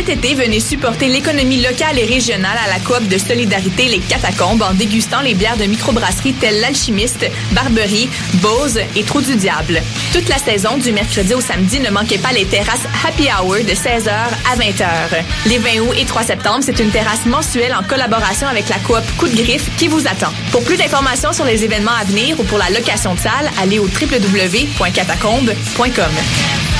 Cet été, venez supporter l'économie locale et régionale à la coop de solidarité Les Catacombes en dégustant les bières de microbrasserie telles l'Alchimiste, Barberie, Bose et Trou du Diable. Toute la saison, du mercredi au samedi, ne manquez pas les terrasses Happy Hour de 16h à 20h. Les 20 août et 3 septembre, c'est une terrasse mensuelle en collaboration avec la coop Coup de Griffe qui vous attend. Pour plus d'informations sur les événements à venir ou pour la location de salle, allez au www.catacombes.com.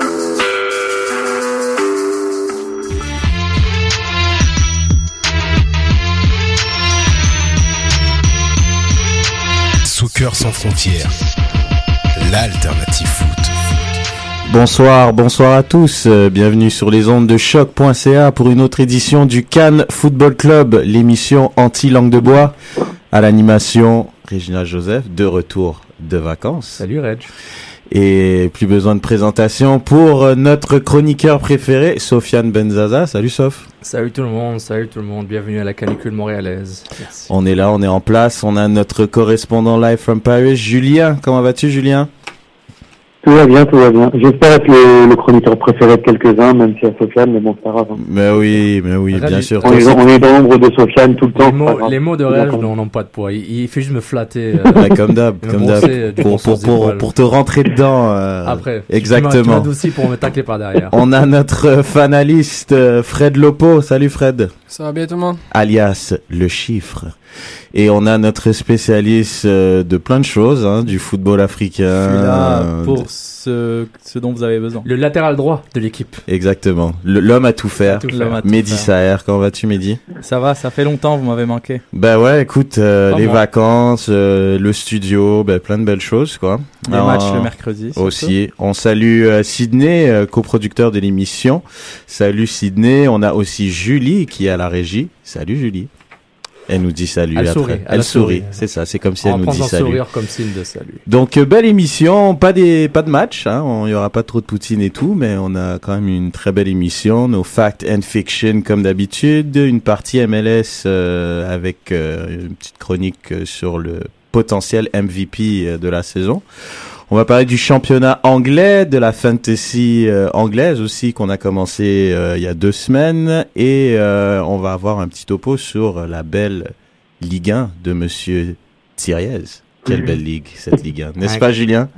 Soccer sans frontières, l'alternative foot. Bonsoir, bonsoir à tous. Euh, bienvenue sur les ondes de choc.ca pour une autre édition du Cannes Football Club, l'émission anti-langue de bois. À l'animation, Régina Joseph, de retour de vacances. Salut Reg. Et plus besoin de présentation pour euh, notre chroniqueur préféré, Sofiane Benzaza. Salut Sof. Salut tout le monde, salut tout le monde, bienvenue à la canicule montréalaise. Merci. On est là, on est en place. On a notre correspondant live from Paris, Julien. Comment vas-tu, Julien? Tout va bien, tout va bien. J'espère être le, le chroniqueur préféré de quelques-uns, même si à Sofiane, mais bon, c'est pas grave. hein. Mais oui, mais oui, bien sûr. On est, on est dans l'ombre de Sofiane tout le temps. Les mots, les mots de grave. n'ont pas de poids, il, il fait juste me flatter. euh, Ouais, comme d'hab, Me comme d'hab. euh, Pour, bon pour, pour, pour te rentrer dedans. euh, Après, Exactement. Tu m'adoucis pour me tacler par derrière. On a notre fanaliste euh, Fred Lopo. Salut Fred. Ça va bien tout le monde? Alias le chiffre. Et on a notre spécialiste euh, de plein de choses, hein, du football africain. Je suis là pour ce, ce dont vous avez besoin. Le latéral droit de l'équipe. Exactement. Le- L'homme à tout faire. Mehdi. Saher, comment vas-tu Mehdi? Ça va, ça fait longtemps, vous m'avez manqué. Bah ouais, écoute, euh, les moi. vacances, euh, le studio, bah, plein de belles choses quoi. Les Alors, matchs le mercredi. surtout. Aussi, on salue euh, Sydney, euh, coproducteur de l'émission. Salut Sydney. On a aussi Julie qui est à la régie. Salut Julie. Elle nous dit salut. Elle après. sourit, elle sourit. souri. C'est ça. C'est comme si en elle nous dit salut. sourire comme signe de salut. Donc euh, belle émission, pas des pas de match, hein, on- il y aura pas trop de poutine et tout, mais on a quand même une très belle émission, nos fact and fiction comme d'habitude, une partie MLS euh, avec euh, une petite chronique euh, sur le potentiel MVP de la saison. On va parler du championnat anglais, de la fantasy euh, anglaise aussi qu'on a commencé euh, il y a deux semaines, et euh, on va avoir un petit topo sur la belle Ligue 1 de Monsieur Thiriez. Quelle belle ligue, cette Ligue 1. N'est-ce pas, Julien?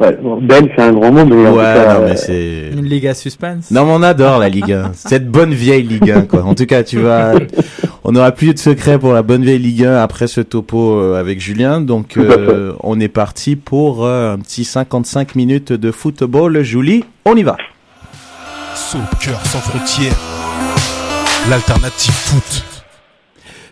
Ouais, bon, belle, c'est un grand mot, mais en tout Ouais, cas, non, mais euh, c'est... Une ligue à suspense. Non, mais on adore la Ligue 1. Cette bonne vieille Ligue 1, quoi. En tout cas, tu vas... On n'aura plus de secret pour la bonne vieille Ligue 1 après ce topo euh, avec Julien. Donc, euh, on est parti pour euh, un petit 55 minutes de football. Julie, on y va. Soccer sans frontières, l'alternative foot.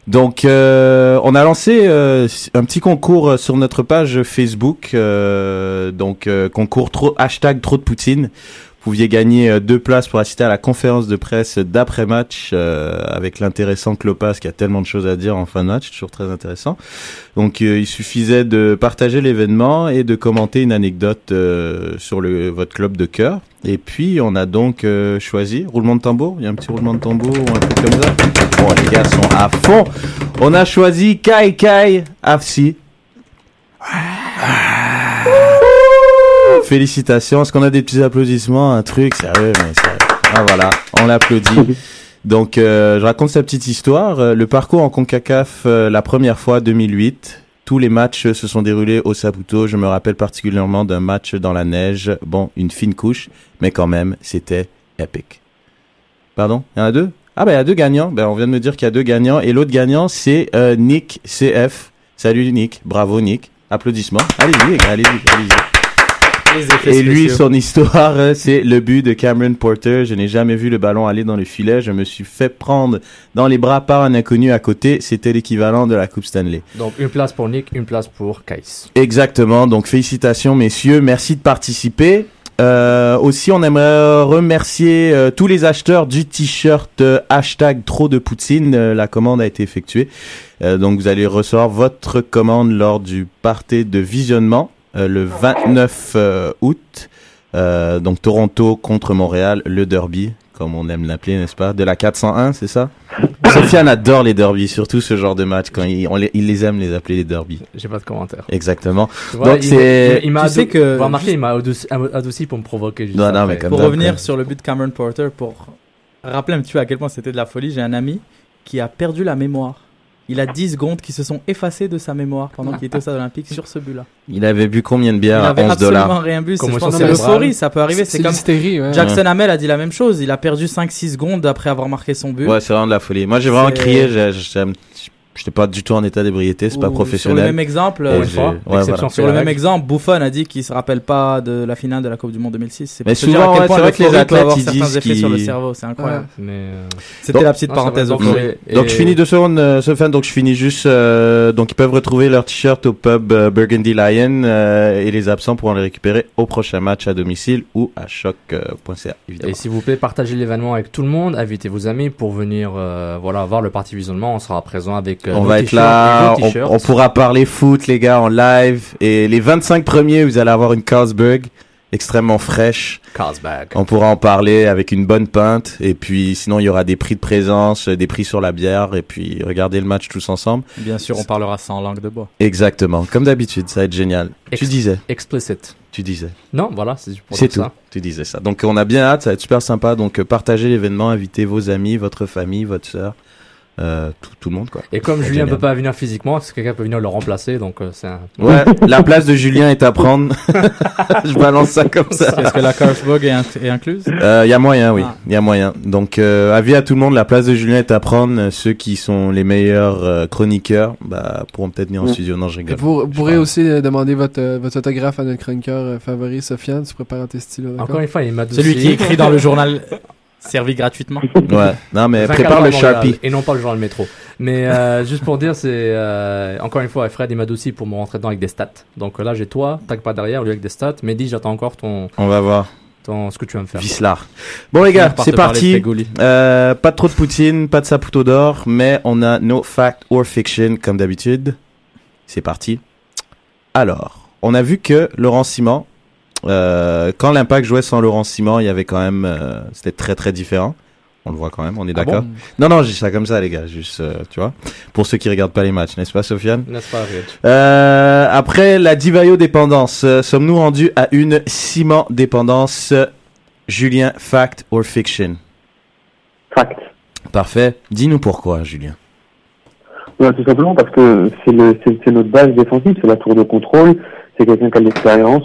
Donc, euh, on a lancé euh, un petit concours sur notre page Facebook. euh, donc, euh, concours trop, hashtag trop de Poutine. Vous pouviez gagner euh, deux places pour assister à la conférence de presse d'après-match euh, avec l'intéressant Clopas qui a tellement de choses à dire en fin de match, toujours très intéressant. Donc, euh, il suffisait de partager l'événement et de commenter une anecdote euh, sur le, votre club de cœur. Et puis, on a donc euh, choisi, roulement de tambour, il y a un petit roulement de tambour ou un truc comme ça? Bon, les gars sont à fond. On a choisi Kai Kai Afsi. Félicitations. Est-ce qu'on a des petits applaudissements Un truc? Sérieux, mais sérieux. Ah voilà, on l'applaudit. Donc, euh, je raconte sa petite histoire. Euh, Le parcours en CONCACAF, euh, la première fois, 2008. Tous les matchs se sont déroulés au Saputo. Je me rappelle particulièrement d'un match dans la neige. Bon, une fine couche, mais quand même, c'était épique. Pardon? Il y en a deux? Ah ben, il y a deux gagnants. Ben, on vient de me dire qu'il y a deux gagnants. Et l'autre gagnant, c'est euh, Nick CF. Salut Nick. Bravo Nick. Applaudissements. Allez-y, allez-y, allez-y. Et lui, son histoire, euh, c'est le but de Cameron Porter. Je n'ai jamais vu le ballon aller dans le filet. Je me suis fait prendre dans les bras par un inconnu à côté. C'était l'équivalent de la Coupe Stanley. Donc une place pour Nick, une place pour Kais. Exactement. Donc félicitations messieurs, merci de participer. Euh, aussi, on aimerait remercier euh, tous les acheteurs du t-shirt euh, hashtag trop de poutine. La commande a été effectuée. Euh, donc vous allez recevoir votre commande lors du party de visionnement le 29 euh, août. Euh, donc Toronto contre Montréal, le derby, comme on aime l'appeler, n'est-ce pas? De la 401, c'est ça? Sofiane adore les derbies, surtout ce genre de match quand il, on les, il les aime les appeler les derbies. J'ai pas de commentaire. Exactement. Vois, Donc il- c'est il- il m'a Tu sais que- Vous remarquez, il m'a adouci, adouci pour me provoquer. juste Non, non, mais comme Pour revenir sur le but de Cameron Porter, pour rappeler un petit peu à quel point c'était de la folie, j'ai un ami qui a perdu la mémoire. Il a 10 secondes qui se sont effacées de sa mémoire pendant qu'il était au stade olympique sur ce but-là. Il avait bu combien de Il bières à avait 11 absolument dollars rien bu. c'est- Je pense c'est l'euphorie, ça peut arriver. C'est comme ouais. Jackson Hamel a dit la même chose. Il a perdu 5-6 secondes après avoir marqué son but. Ouais, c'est vraiment de la folie. Moi, j'ai vraiment crié. j'ai- j'ai- J'étais pas du tout en état d'ébriété. C'est pas professionnel. Sur le même exemple, Et euh, j'ai- fois, ouais, l'exception voilà. sur le la même règle. exemple, Buffon a dit qu'il se rappelle pas de la finale de la Coupe du Monde 2006. C'est Mais souvent, ouais, point c'est vrai que les athlètes, avoir ils certains disent effets sur le cerveau. C'est incroyable. Mais, euh, C'était Donc- la petite non, parenthèse donc, et- je finis deux secondes, euh, Sofiane. Donc je finis juste. euh, donc ils peuvent retrouver leur t-shirt au pub euh, Burgundy Lion euh, et les absents pourront les récupérer au prochain match à domicile ou à choc.ca évidemment. Et s'il vous plaît, partagez l'événement avec tout le monde, invitez vos amis pour venir euh, voilà, voir le parti visionnement. On sera présent avec on va être là, on, pourra parler foot les gars en live et les 25 premiers vous allez avoir une Carlsberg extrêmement fraîche. Carlsberg. On pourra en parler avec une bonne pinte et puis sinon il y aura des prix de présence, des prix sur la bière et puis regardez le match tous ensemble. Bien sûr, on parlera sans langue de bois. Exactement, comme d'habitude, ça va être génial. Tu disais, Explicit. tu disais. Non, voilà, c'est C'est tout. ça. Tu disais ça. Donc on a bien hâte, ça va être super sympa. Donc euh, partagez l'événement, invitez vos amis, votre famille, votre sœur, euh, tout, tout le monde quoi. Et comme Julien ne peut pas venir physiquement, parce que quelqu'un peut venir le remplacer, donc euh, c'est un... Ouais, la place de Julien est à prendre. Je balance ça comme ça. Est-ce que la Carlsberg est, inc- est incluse? Il Euh, y a moyen, oui. Ah. Il y a moyen. Donc, euh, avis à tout le monde, la place de Julien est à prendre. Euh, Ceux qui sont les meilleurs euh, chroniqueurs, bah, pourront peut-être venir en Mm. studio. Non, je Et rigole. Vous, pourrez aussi euh, demander votre, euh, votre autographe à notre chroniqueur euh, favori, Sofiane. Tu prépares tes stylos, d'accord? Encore une fois, il m'a Celui qui écrit dans le journal servi gratuitement. Ouais. Non, mais 24 prépare le Sharpie. Et non pas le journal métro. Mais euh, juste pour dire, c'est euh, encore une fois, Fred il m'a aussi pour me rentrer dedans avec des stats. Donc euh, là, j'ai toi, tac pas derrière, lui avec des stats. Mehdi, j'attends encore ton, On va voir. ton, ce que tu vas me faire. Vislar. Bon, les gars, c'est parti. Euh, pas trop de poutine, pas de saputo d'or, mais on a no fact or fiction comme d'habitude. C'est parti. Alors, on a vu que Laurent Simon, euh, quand l'Impact jouait sans Laurent Simon, il y avait quand même, euh, c'était très très différent. On le voit quand même, on est Ah d'accord. bon? Non, non, je dis ça comme ça, les gars, juste, euh, tu vois, pour ceux qui regardent pas les matchs, n'est-ce pas, Sofiane? N'est-ce pas, Rich euh, Après la Divayo dépendance, euh, sommes-nous rendus à une Simon dépendance Julien, fact or fiction? Fact. Parfait. Dis-nous pourquoi, Julien. Ouais, tout simplement parce que c'est le c'est c'est notre base défensive, c'est la tour de contrôle, c'est quelqu'un qui a de l'expérience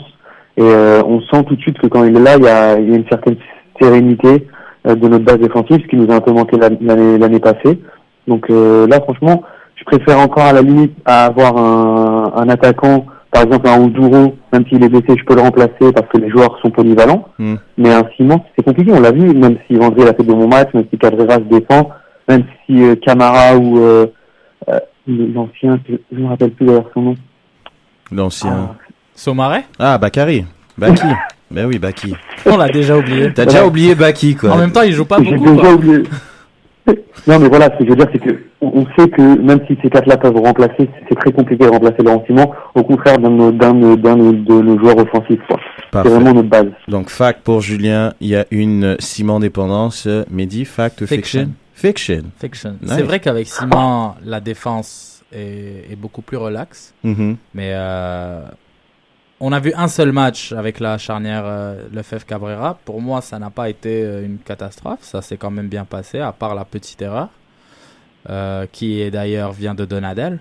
et euh, on sent tout de suite que quand il est là, il y a, il y a une certaine sérénité euh, de notre base défensive, ce qui nous a un peu manqué l'an- l'année passée. Donc euh, là, franchement, je préfère encore à la limite à avoir un, un attaquant, par exemple un Ouduro, même s'il est blessé, je peux le remplacer parce que les joueurs sont polyvalents. Hmm. Mais un Simon, c'est compliqué, on l'a vu, même si Vendry a fait de bons matchs, même si Cabrera se défend, même si euh, Camara ou euh, euh, l'ancien, je je me rappelle plus d'ailleurs son nom. L'ancien. Saumaret Ah, Bakary. Baki. ben oui, Baki. On l'a déjà oublié. T'as déjà oublié Baki, quoi. En même temps, il joue pas J'ai beaucoup. déjà quoi. oublié. Non, mais voilà, ce que je veux dire, c'est que on sait que même si ces quatre-là peuvent remplacer, c'est très compliqué de remplacer Laurent Simon, au contraire d'un de nos, d'un de, d'un de- de nos joueurs offensifs. quoi. C'est vraiment notre base. Donc, fact pour Julien, il y a une Simon dépendance. Mehdi, fact ou fiction Fiction. Fiction. Nice. C'est vrai qu'avec Simon, la défense est, est beaucoup plus relaxe. Mhm. Mais euh, on a vu un seul match avec la charnière euh, Lefebvre Cabrera. Pour moi, ça n'a pas été euh, une catastrophe. Ça s'est quand même bien passé, à part la petite erreur, euh, qui d'ailleurs vient de Donadel.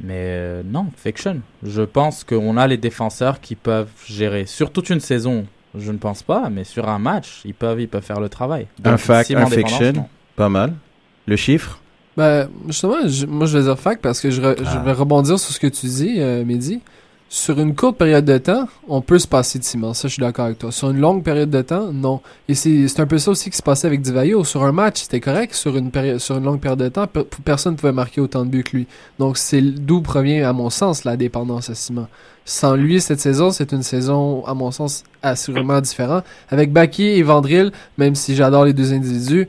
Mais euh, non, fiction. Je pense qu'on a les défenseurs qui peuvent gérer. Sur toute une saison, je ne pense pas, mais sur un match, ils peuvent, ils peuvent faire le travail. Un fact, un fiction. non. Pas mal. Le chiffre? Ben, justement, je- moi, je vais dire fact parce que je, re- je Ah. vais rebondir sur ce que tu dis, euh, Mehdi. Sur une courte période de temps, on peut se passer de Simon. Ça, je suis d'accord avec toi. Sur une longue période de temps, non. Et c'est un peu ça aussi qui se passait avec Divayo. Sur un match, c'était correct. Sur une, péri- sur une longue période de temps, pe- personne ne pouvait marquer autant de buts que lui. Donc, c'est d'où provient, à mon sens, la dépendance à Simon. Sans lui, cette saison, c'est une saison, à mon sens, assurément différente. Avec Baki et Vandril, même si j'adore les deux individus,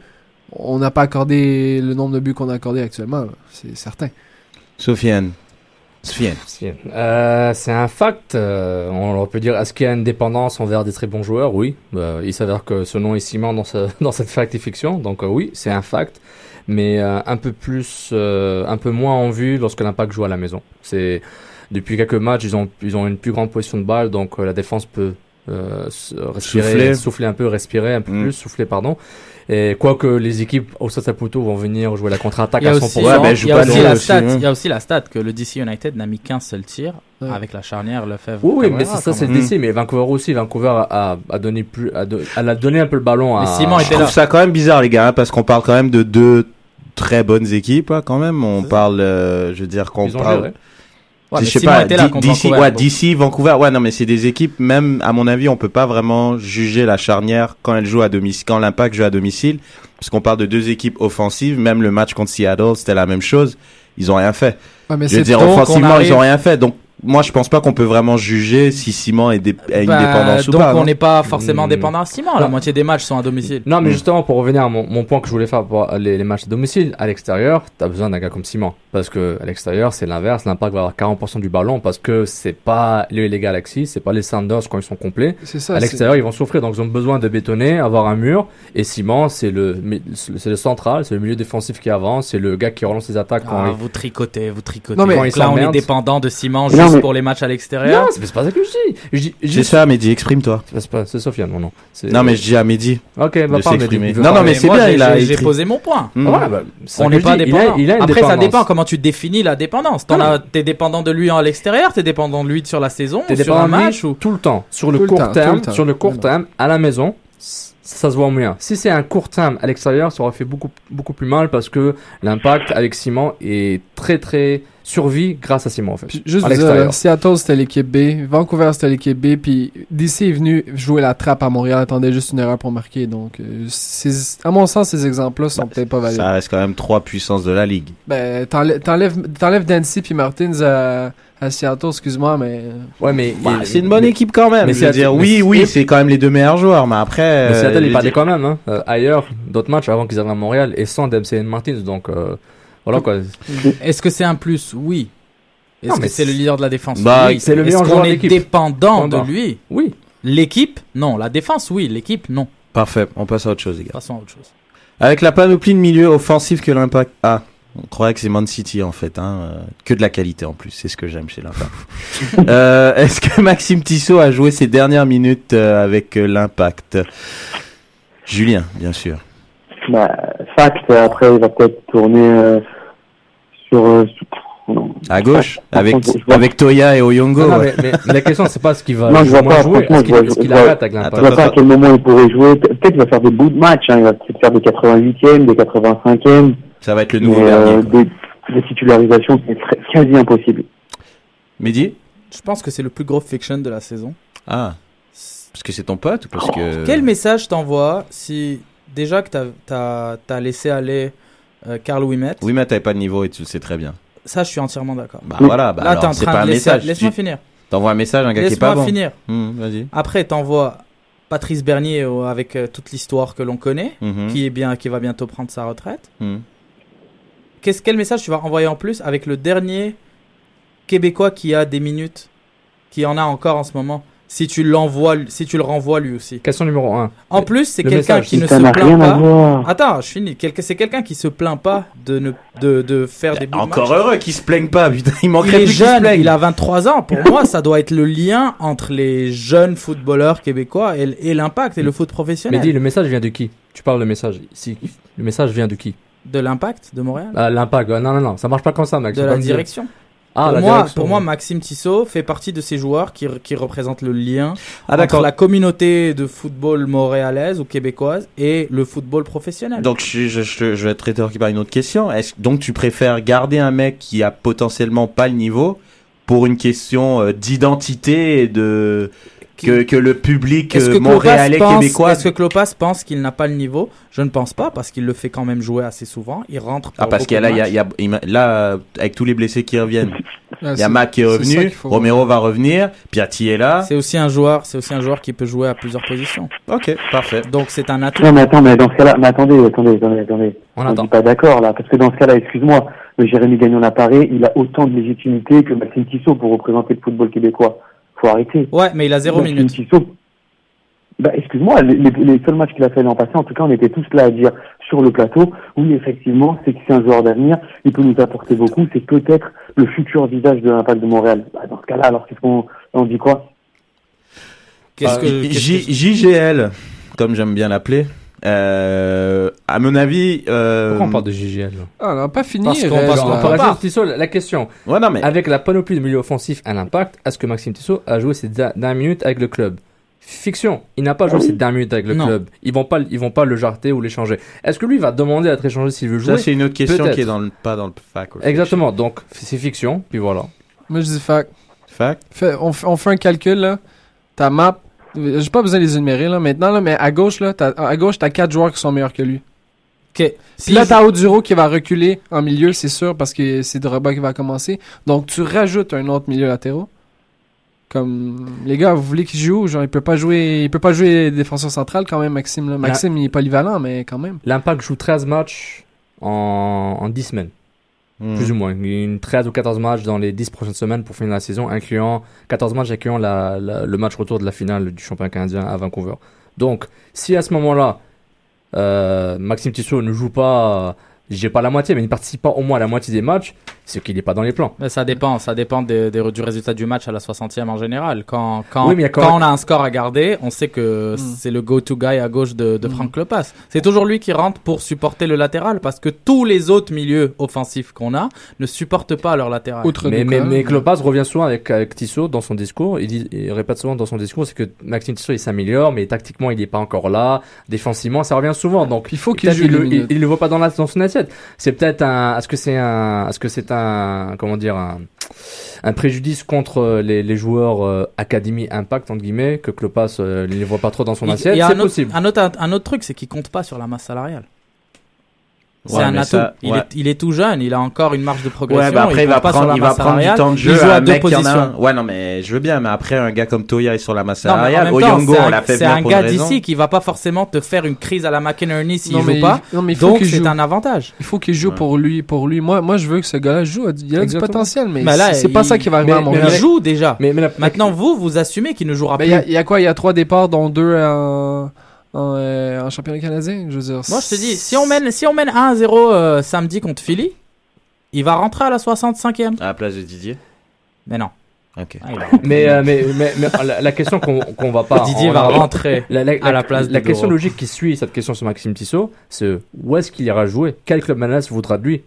on n'a pas accordé le nombre de buts qu'on a accordé actuellement. C'est certain. Sofiane. Sofiane. Euh, c'est un fact. euh, on peut dire, est-ce qu'il y a une dépendance envers des très bons joueurs? Oui. Euh, il s'avère que ce nom est ciment dans, ce, dans cette fact et fiction. Donc euh, oui, c'est un fact. Mais euh, un peu plus, euh, un peu moins en vue lorsque l'Impact joue à la maison. C'est depuis quelques matchs, ils ont, ils ont une plus grande position de balle, donc euh, la défense peut euh, respirer, Souffler. souffler. un peu, respirer un peu Mm. plus, souffler, pardon. Et quoique les équipes au Stade Saputo vont venir jouer la contre-attaque y à a 100%. aussi, Ouais, ben, il y la aussi, stat, hein. il y a aussi la stat que le DC United n'a mis qu'un seul tir Ouais. avec la charnière Lefebvre. Oui, oui, mais ça, c'est le DC. Mais Vancouver aussi, Vancouver a, a donné plus, a, do- elle a donné un peu le ballon à. Mais Simon Je trouve là. ça quand même bizarre, les gars, hein, parce qu'on parle quand même de deux très bonnes équipes, hein, quand même. On parle, euh, je veux dire, qu'on parle. géré. Ouais, je mais sais Simon pas, était là D- contre DC, Vancouver, ouais, donc. DC, Vancouver, ouais, non, mais c'est des équipes, même, à mon avis, on peut pas vraiment juger la charnière quand elle joue à domicile, quand l'impact joue à domicile, parce qu'on parle de deux équipes offensives, même le match contre Seattle, c'était la même chose. Ils ont rien fait. Ouais, mais Je veux dire, offensivement, arrive- ils ont rien fait. Donc, moi, je pense pas qu'on peut vraiment juger si Simon est dé- a une Bah, dépendance ou donc pas. on non n'est pas forcément Hmm. dépendant à Simon. La moitié des matchs sont à domicile. Non, mais Mm. justement, pour revenir à mon, mon point que je voulais faire pour les, les matchs à domicile, à l'extérieur, t'as besoin d'un gars comme Simon. Parce que à l'extérieur, c'est l'inverse. L'impact va avoir 40% du ballon parce que c'est pas les, les Galaxies, c'est pas les Sanders quand ils sont complets. c'est ça. à c'est- l'extérieur, ils vont souffrir. Donc, ils ont besoin de bétonner, avoir un mur. Et Simon, c'est le, c'est le central, c'est le milieu défensif qui avance, c'est le gars qui relance les attaques quand Ah, il- vous tricotez, vous tricotez. Non, mais- Donc Quand il là, on est dépendant de Simon Non, juste mais- pour les matchs à l'extérieur. Non, c'est pas ça que je dis. Je dis C'est juste- ça, Mehdi, exprime-toi. C'est pas- C'est Sofiane, non, non. Non, mais je dis à Mehdi. Ok, bah, il veut Non, non, mais c'est moi, bien, j'ai- il a- j'ai- J'ai posé mon point. Hmm. Ouais, bah, On n'est pas dépendant. il a une Après, ça dépend comment tu définis la dépendance. T'en Non, as, t'es dépendant de lui à l'extérieur, t'es dépendant de lui sur la saison, sur un match ou. tout le temps. Sur le court terme, sur le court terme, à la maison, ça se voit moins. Si c'est un court terme à l'extérieur, ça aurait fait beaucoup, beaucoup plus mal parce que l'impact avec Simon est très, très survie grâce à Simon, en fait. Puis juste à vous dire, Seattle c'était l'équipe B, Vancouver c'était l'équipe B, puis DC est venu jouer la trappe à Montréal, attendait juste une erreur pour marquer. Donc, euh, à mon sens, ces exemples-là sont peut-être pas valides. Ça reste quand même trois puissances de la ligue. Ben, t'enlè- t'enlèves t'enlèves Dancy puis Martins à, à Seattle, excuse-moi, mais Ouais, mais. Bah, c'est une bonne mais- équipe quand même. mais je veux Seattle- dire, oui, oui, c'est quand même les deux meilleurs joueurs, mais après. Mais euh, Seattle, je il perdait veux quand même, hein. Euh, ailleurs, d'autres matchs avant qu'ils arrivent à Montréal et sans Dempsey et Martins, donc, euh, voilà quoi. Est-ce que c'est un plus Oui. Est-ce Non, que mais c'est le leader de la défense Bah, Oui. c'est le Est-ce meilleur qu'on joueur de est l'équipe. dépendant de lui Oui. L'équipe Non. La défense, oui. L'équipe, non. Parfait, on passe à autre chose, les gars. Passons à autre chose. Avec la panoplie de milieux offensifs que l'impact a. On croirait que c'est Man City en fait, hein. euh, que de la qualité en plus, c'est ce que j'aime chez l'impact. euh, Est-ce que Maxime Tissot a joué ses dernières minutes euh, avec l'impact? Julien, bien sûr. Bah, fact, après, il va peut-être tourner euh, sur... euh, sur-. À gauche, avec, vois- avec Toya et Oyongo. Non, non, ouais. mais, mais la question, c'est pas ce qu'il va Non, je vois pas, jouer, est-ce qu'il arrête avec Je vois pas à quel moment il pourrait jouer. Pe- Peut-être qu'il va faire des bouts de match. Hein. Il va peut-être faire des 88e, des 85e. Ça va être le nouveau euh, dernier. quoi. des, des titularisations, c'est très- quasi impossible. Mehdi? Je pense que c'est le plus gros fiction de la saison. Ah, parce que c'est ton pote ou parce que... Quel message t'envoie si déjà que t'as t'as t'as laissé aller euh, Carl Wimet Oui, mais t'avais pas de niveau et tu le sais très bien. Ça, je suis entièrement d'accord. Bah Oui. voilà, bah Là, alors c'est train pas un laisser. message. Laisse-moi Tu finir. t'envoies un message à un gars qui est pas Laisse-moi bon. finir. Hum, Vas-y. Après, t'envoies Patrice Bernier euh, avec euh, toute l'histoire que l'on connaît, Mhm. qui est bien, qui va bientôt prendre sa retraite. Hum. Qu'est-ce quel message tu vas envoyer en plus avec le dernier Québécois qui a des minutes, qui en a encore en ce moment? Si tu l'envoies, si tu le renvoies lui aussi. Question numéro 1. En plus, c'est quelqu'un qui ne se plaint pas. Attends, je finis. Quelque- C'est quelqu'un qui se plaint pas de ne de, de faire des de Encore heureux qu'ils se plaignent pas, putain. Il Il manquerait est plus qu'ils se jeune, plaignent. il a 23 ans. Pour moi, ça doit être le lien entre les jeunes footballeurs québécois et, et l'impact et le foot professionnel. Mais dis, le message vient de qui? Tu parles le message. Si, le message vient de qui? De l'impact de Montréal? Ah, L'impact. Non, non, non, ça marche pas comme ça, Max. De la dire- direction. Ah, pour, moi, pour moi, Maxime Tissot fait partie de ces joueurs qui, qui représentent le lien Ah entre d'accord. la communauté de football montréalaise ou québécoise et le football professionnel. Donc je, je, je, je vais te rétorquer par une autre question. Est-ce donc tu préfères garder un mec qui a potentiellement pas le niveau pour une question euh, d'identité et de que, que le public Est-ce euh, que montréalais pense- québécois Est-ce que Klopas pense qu'il n'a pas le niveau? Je ne pense pas parce qu'il le fait quand même jouer assez souvent. Il rentre. Ah, parce qu'il y a là, y a, matchs. il y a- il m'a- là, euh, avec tous les blessés qui reviennent, Ah, il y a Mac qui est revenu, Romero va revenir, Piatti est là. C'est aussi un joueur. C'est aussi un joueur qui peut jouer à plusieurs positions. Ok, parfait. Donc c'est un atout. Non, mais attends, mais dans ce cas-là, mais attendez, attendez, attendez, attendez. On n'est pas d'accord, là, parce que dans ce cas-là, excuse-moi, mais Jérémy Gagnon l'appareil, il a autant de légitimité que Maxime Tissot pour représenter le football québécois. Faut arrêter. Ouais, mais il a zéro minute. Bah, excuse-moi, les, les- les seuls matchs qu'il a fait l'an passé, en tout cas, on était tous là à dire sur le plateau, oui, effectivement, c'est que c'est un joueur d'avenir, il peut nous apporter beaucoup, c'est peut-être le futur visage de l'impact de Montréal. Bah, dans ce cas-là, alors qu'est-ce qu'on on dit quoi? Qu'est-ce que, Euh, qu'est-ce J- que- JGL, comme j'aime bien l'appeler. Euh, à mon avis, euh, Pourquoi on parle de JGL là? Ah, on n'a pas fini. Parce qu'on Tissot, la question. ouais, non mais Avec la panoplie de milieux offensifs à l'impact, est-ce que Maxime Tissot a joué ses da- dernières minutes avec le club? Fiction, il n'a pas joué ses dernières minutes avec le Non. club. Ils vont pas, ils vont pas le jarter ou l'échanger. Est-ce que lui va demander à être échangé s'il veut jouer? ça c'est une autre question qui est dans le, pas dans le fac. Exactement. Donc c'est fiction, puis voilà. Moi, je dis fac. Fac. Fait- on, on fait un calcul, là. Ta map, j'ai pas besoin de les énumérer, là, maintenant, là, mais à gauche, là, t'as- à gauche, t'as quatre joueurs qui sont meilleurs que lui. Ok. Puis là, t'as Oduro qui va reculer en milieu, c'est sûr, parce que c'est Drogba qui va commencer. Donc, tu rajoutes un autre milieu latéraux. Comme, les gars, vous voulez qu'il joue? Genre, il peut pas jouer, il peut pas jouer défenseur central quand même, Maxime, là. Maxime, il est polyvalent, mais quand même. L'impact joue 13 matchs en, en 10 semaines. Hmm. Plus ou moins. Une 13 ou 14 matchs dans les 10 prochaines semaines pour finir la saison, incluant 14 matchs incluant la, le match retour de la finale du championnat canadien à Vancouver. Donc, si à ce moment-là, euh, Maxime Tissot ne joue pas, j'ai pas la moitié, mais il participe pas au moins à la moitié des matchs, c'est qu'il n'est pas dans les plans. Mais ça dépend, ça dépend du résultat du match à la 60e en général. Quand, quand, Oui, quand on a un score à garder, on sait que c'est le go-to guy à gauche de, de Franck Lopas. C'est toujours lui qui rentre pour supporter le latéral parce que tous les autres milieux offensifs qu'on a ne supportent pas leur latéral. Outre Mais, mais, mais revient souvent avec, avec Tissot dans son discours. Il, dit, il répète souvent dans son discours, c'est que Maxime Tissot il s'améliore, mais tactiquement il n'est pas encore là. Défensivement, ça revient souvent. Donc Il faut qu'il il, il, il le voit pas dans, la, dans son assiette. C'est peut-être un. Est-ce que c'est un. Est-ce que c'est un. Comment dire un, un préjudice contre les, les joueurs euh, Académie Impact entre guillemets que Klopas euh, il les voit pas trop dans son assiette. C'est un possible. un autre, un autre truc, c'est qu'il compte pas sur la masse salariale. C'est Ouais, un atout. ça, il, ouais. est, il est tout jeune, il a encore une marge de progression. Ouais, bah après il, va prendre, il va prendre du temps de jeu. Il joue à un deux mec qui en a positions. un- Ouais, non, mais je veux bien, mais après un gars comme Toya est sur la masse salariale. Oyongo, c'est on un- l'a fait C'est un gars d'ici qui va pas forcément te faire une crise à la McInerney s'il joue mais pas. il- non, mais il faut Donc c'est un avantage. Il faut qu'il joue Ouais. pour lui, pour lui. Moi, moi, je veux que ce gars-là joue. Il a du potentiel, mais, c'est pas ça qui va arriver à Montréal. Il joue déjà. Maintenant, vous, vous assumez qu'il ne jouera plus. il y a- il y, a quoi? Il y a trois départs, dont deux en, euh, en championnat canadien. Je veux dire. Moi, je te dis, si on mène, si on mène 1-0 euh, samedi contre Philly, il va rentrer à la 65e. À la place de Didier. Mais non. Ok. Ah, il va rentrer. mais, euh, mais, mais, mais la, la question qu'on qu'on va pas. Didier va rentrer La, la- à la place la de question logique qui suit cette question sur Maxime Tissot, c'est où est-ce qu'il ira jouer? Quel club Manas voudra de lui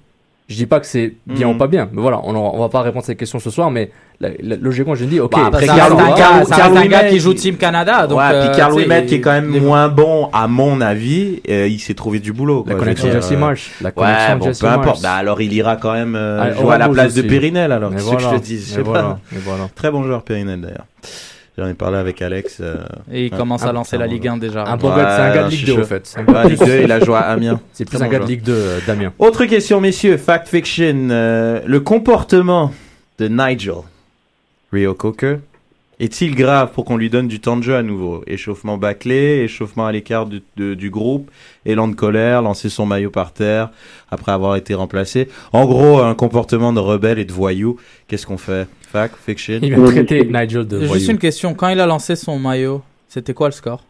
Je dis pas que c'est bien ou pas bien, mais voilà, on, on va pas répondre à cette question ce soir, mais la- la- logiquement, je dis, ok, Bah, après, Ça Carlo- reste un Carlo- gars, ça reste Carlo un gars Humet, qui joue Team Canada. Donc, ouais, euh, puis Carl tu sais, Ouimet qui est quand même moins bon, à mon avis, euh, il s'est trouvé du boulot. la quoi, connexion je veux Jesse euh, Marsh. La connexion Ouais, bon, Jesse peu importe. Bah, alors il ira quand même euh, Ah, jouer à la place de. Périnel, alors. Ce que je te dis. je mais sais pas. voilà, voilà. Très bon joueur, Périnel, d'ailleurs. J'en ai parlé avec Alex. euh, Et il commence à lancer un la Ligue 1 déjà. Un bon gars, c'est un gars de Ligue je 2 suis au chaud. fait. C'est un gars- Ouais, Ligue 2, il a joué à Amiens. C'est plus un bon gars de. Ligue 2, euh, Damien. Autre question, messieurs. Fact fiction. euh, le comportement de Nigel Rio Coker est-il grave pour qu'on lui donne du temps de jeu à nouveau? Échauffement bâclé, échauffement à l'écart du, de- du groupe, élan de colère, lancer son maillot par terre après avoir été remplacé. En gros, un comportement de rebelle et de voyou. Qu'est-ce qu'on fait? Fact fiction Il de traiter Nigel de Juste voyou. une question. Quand il a lancé son maillot, c'était quoi le score?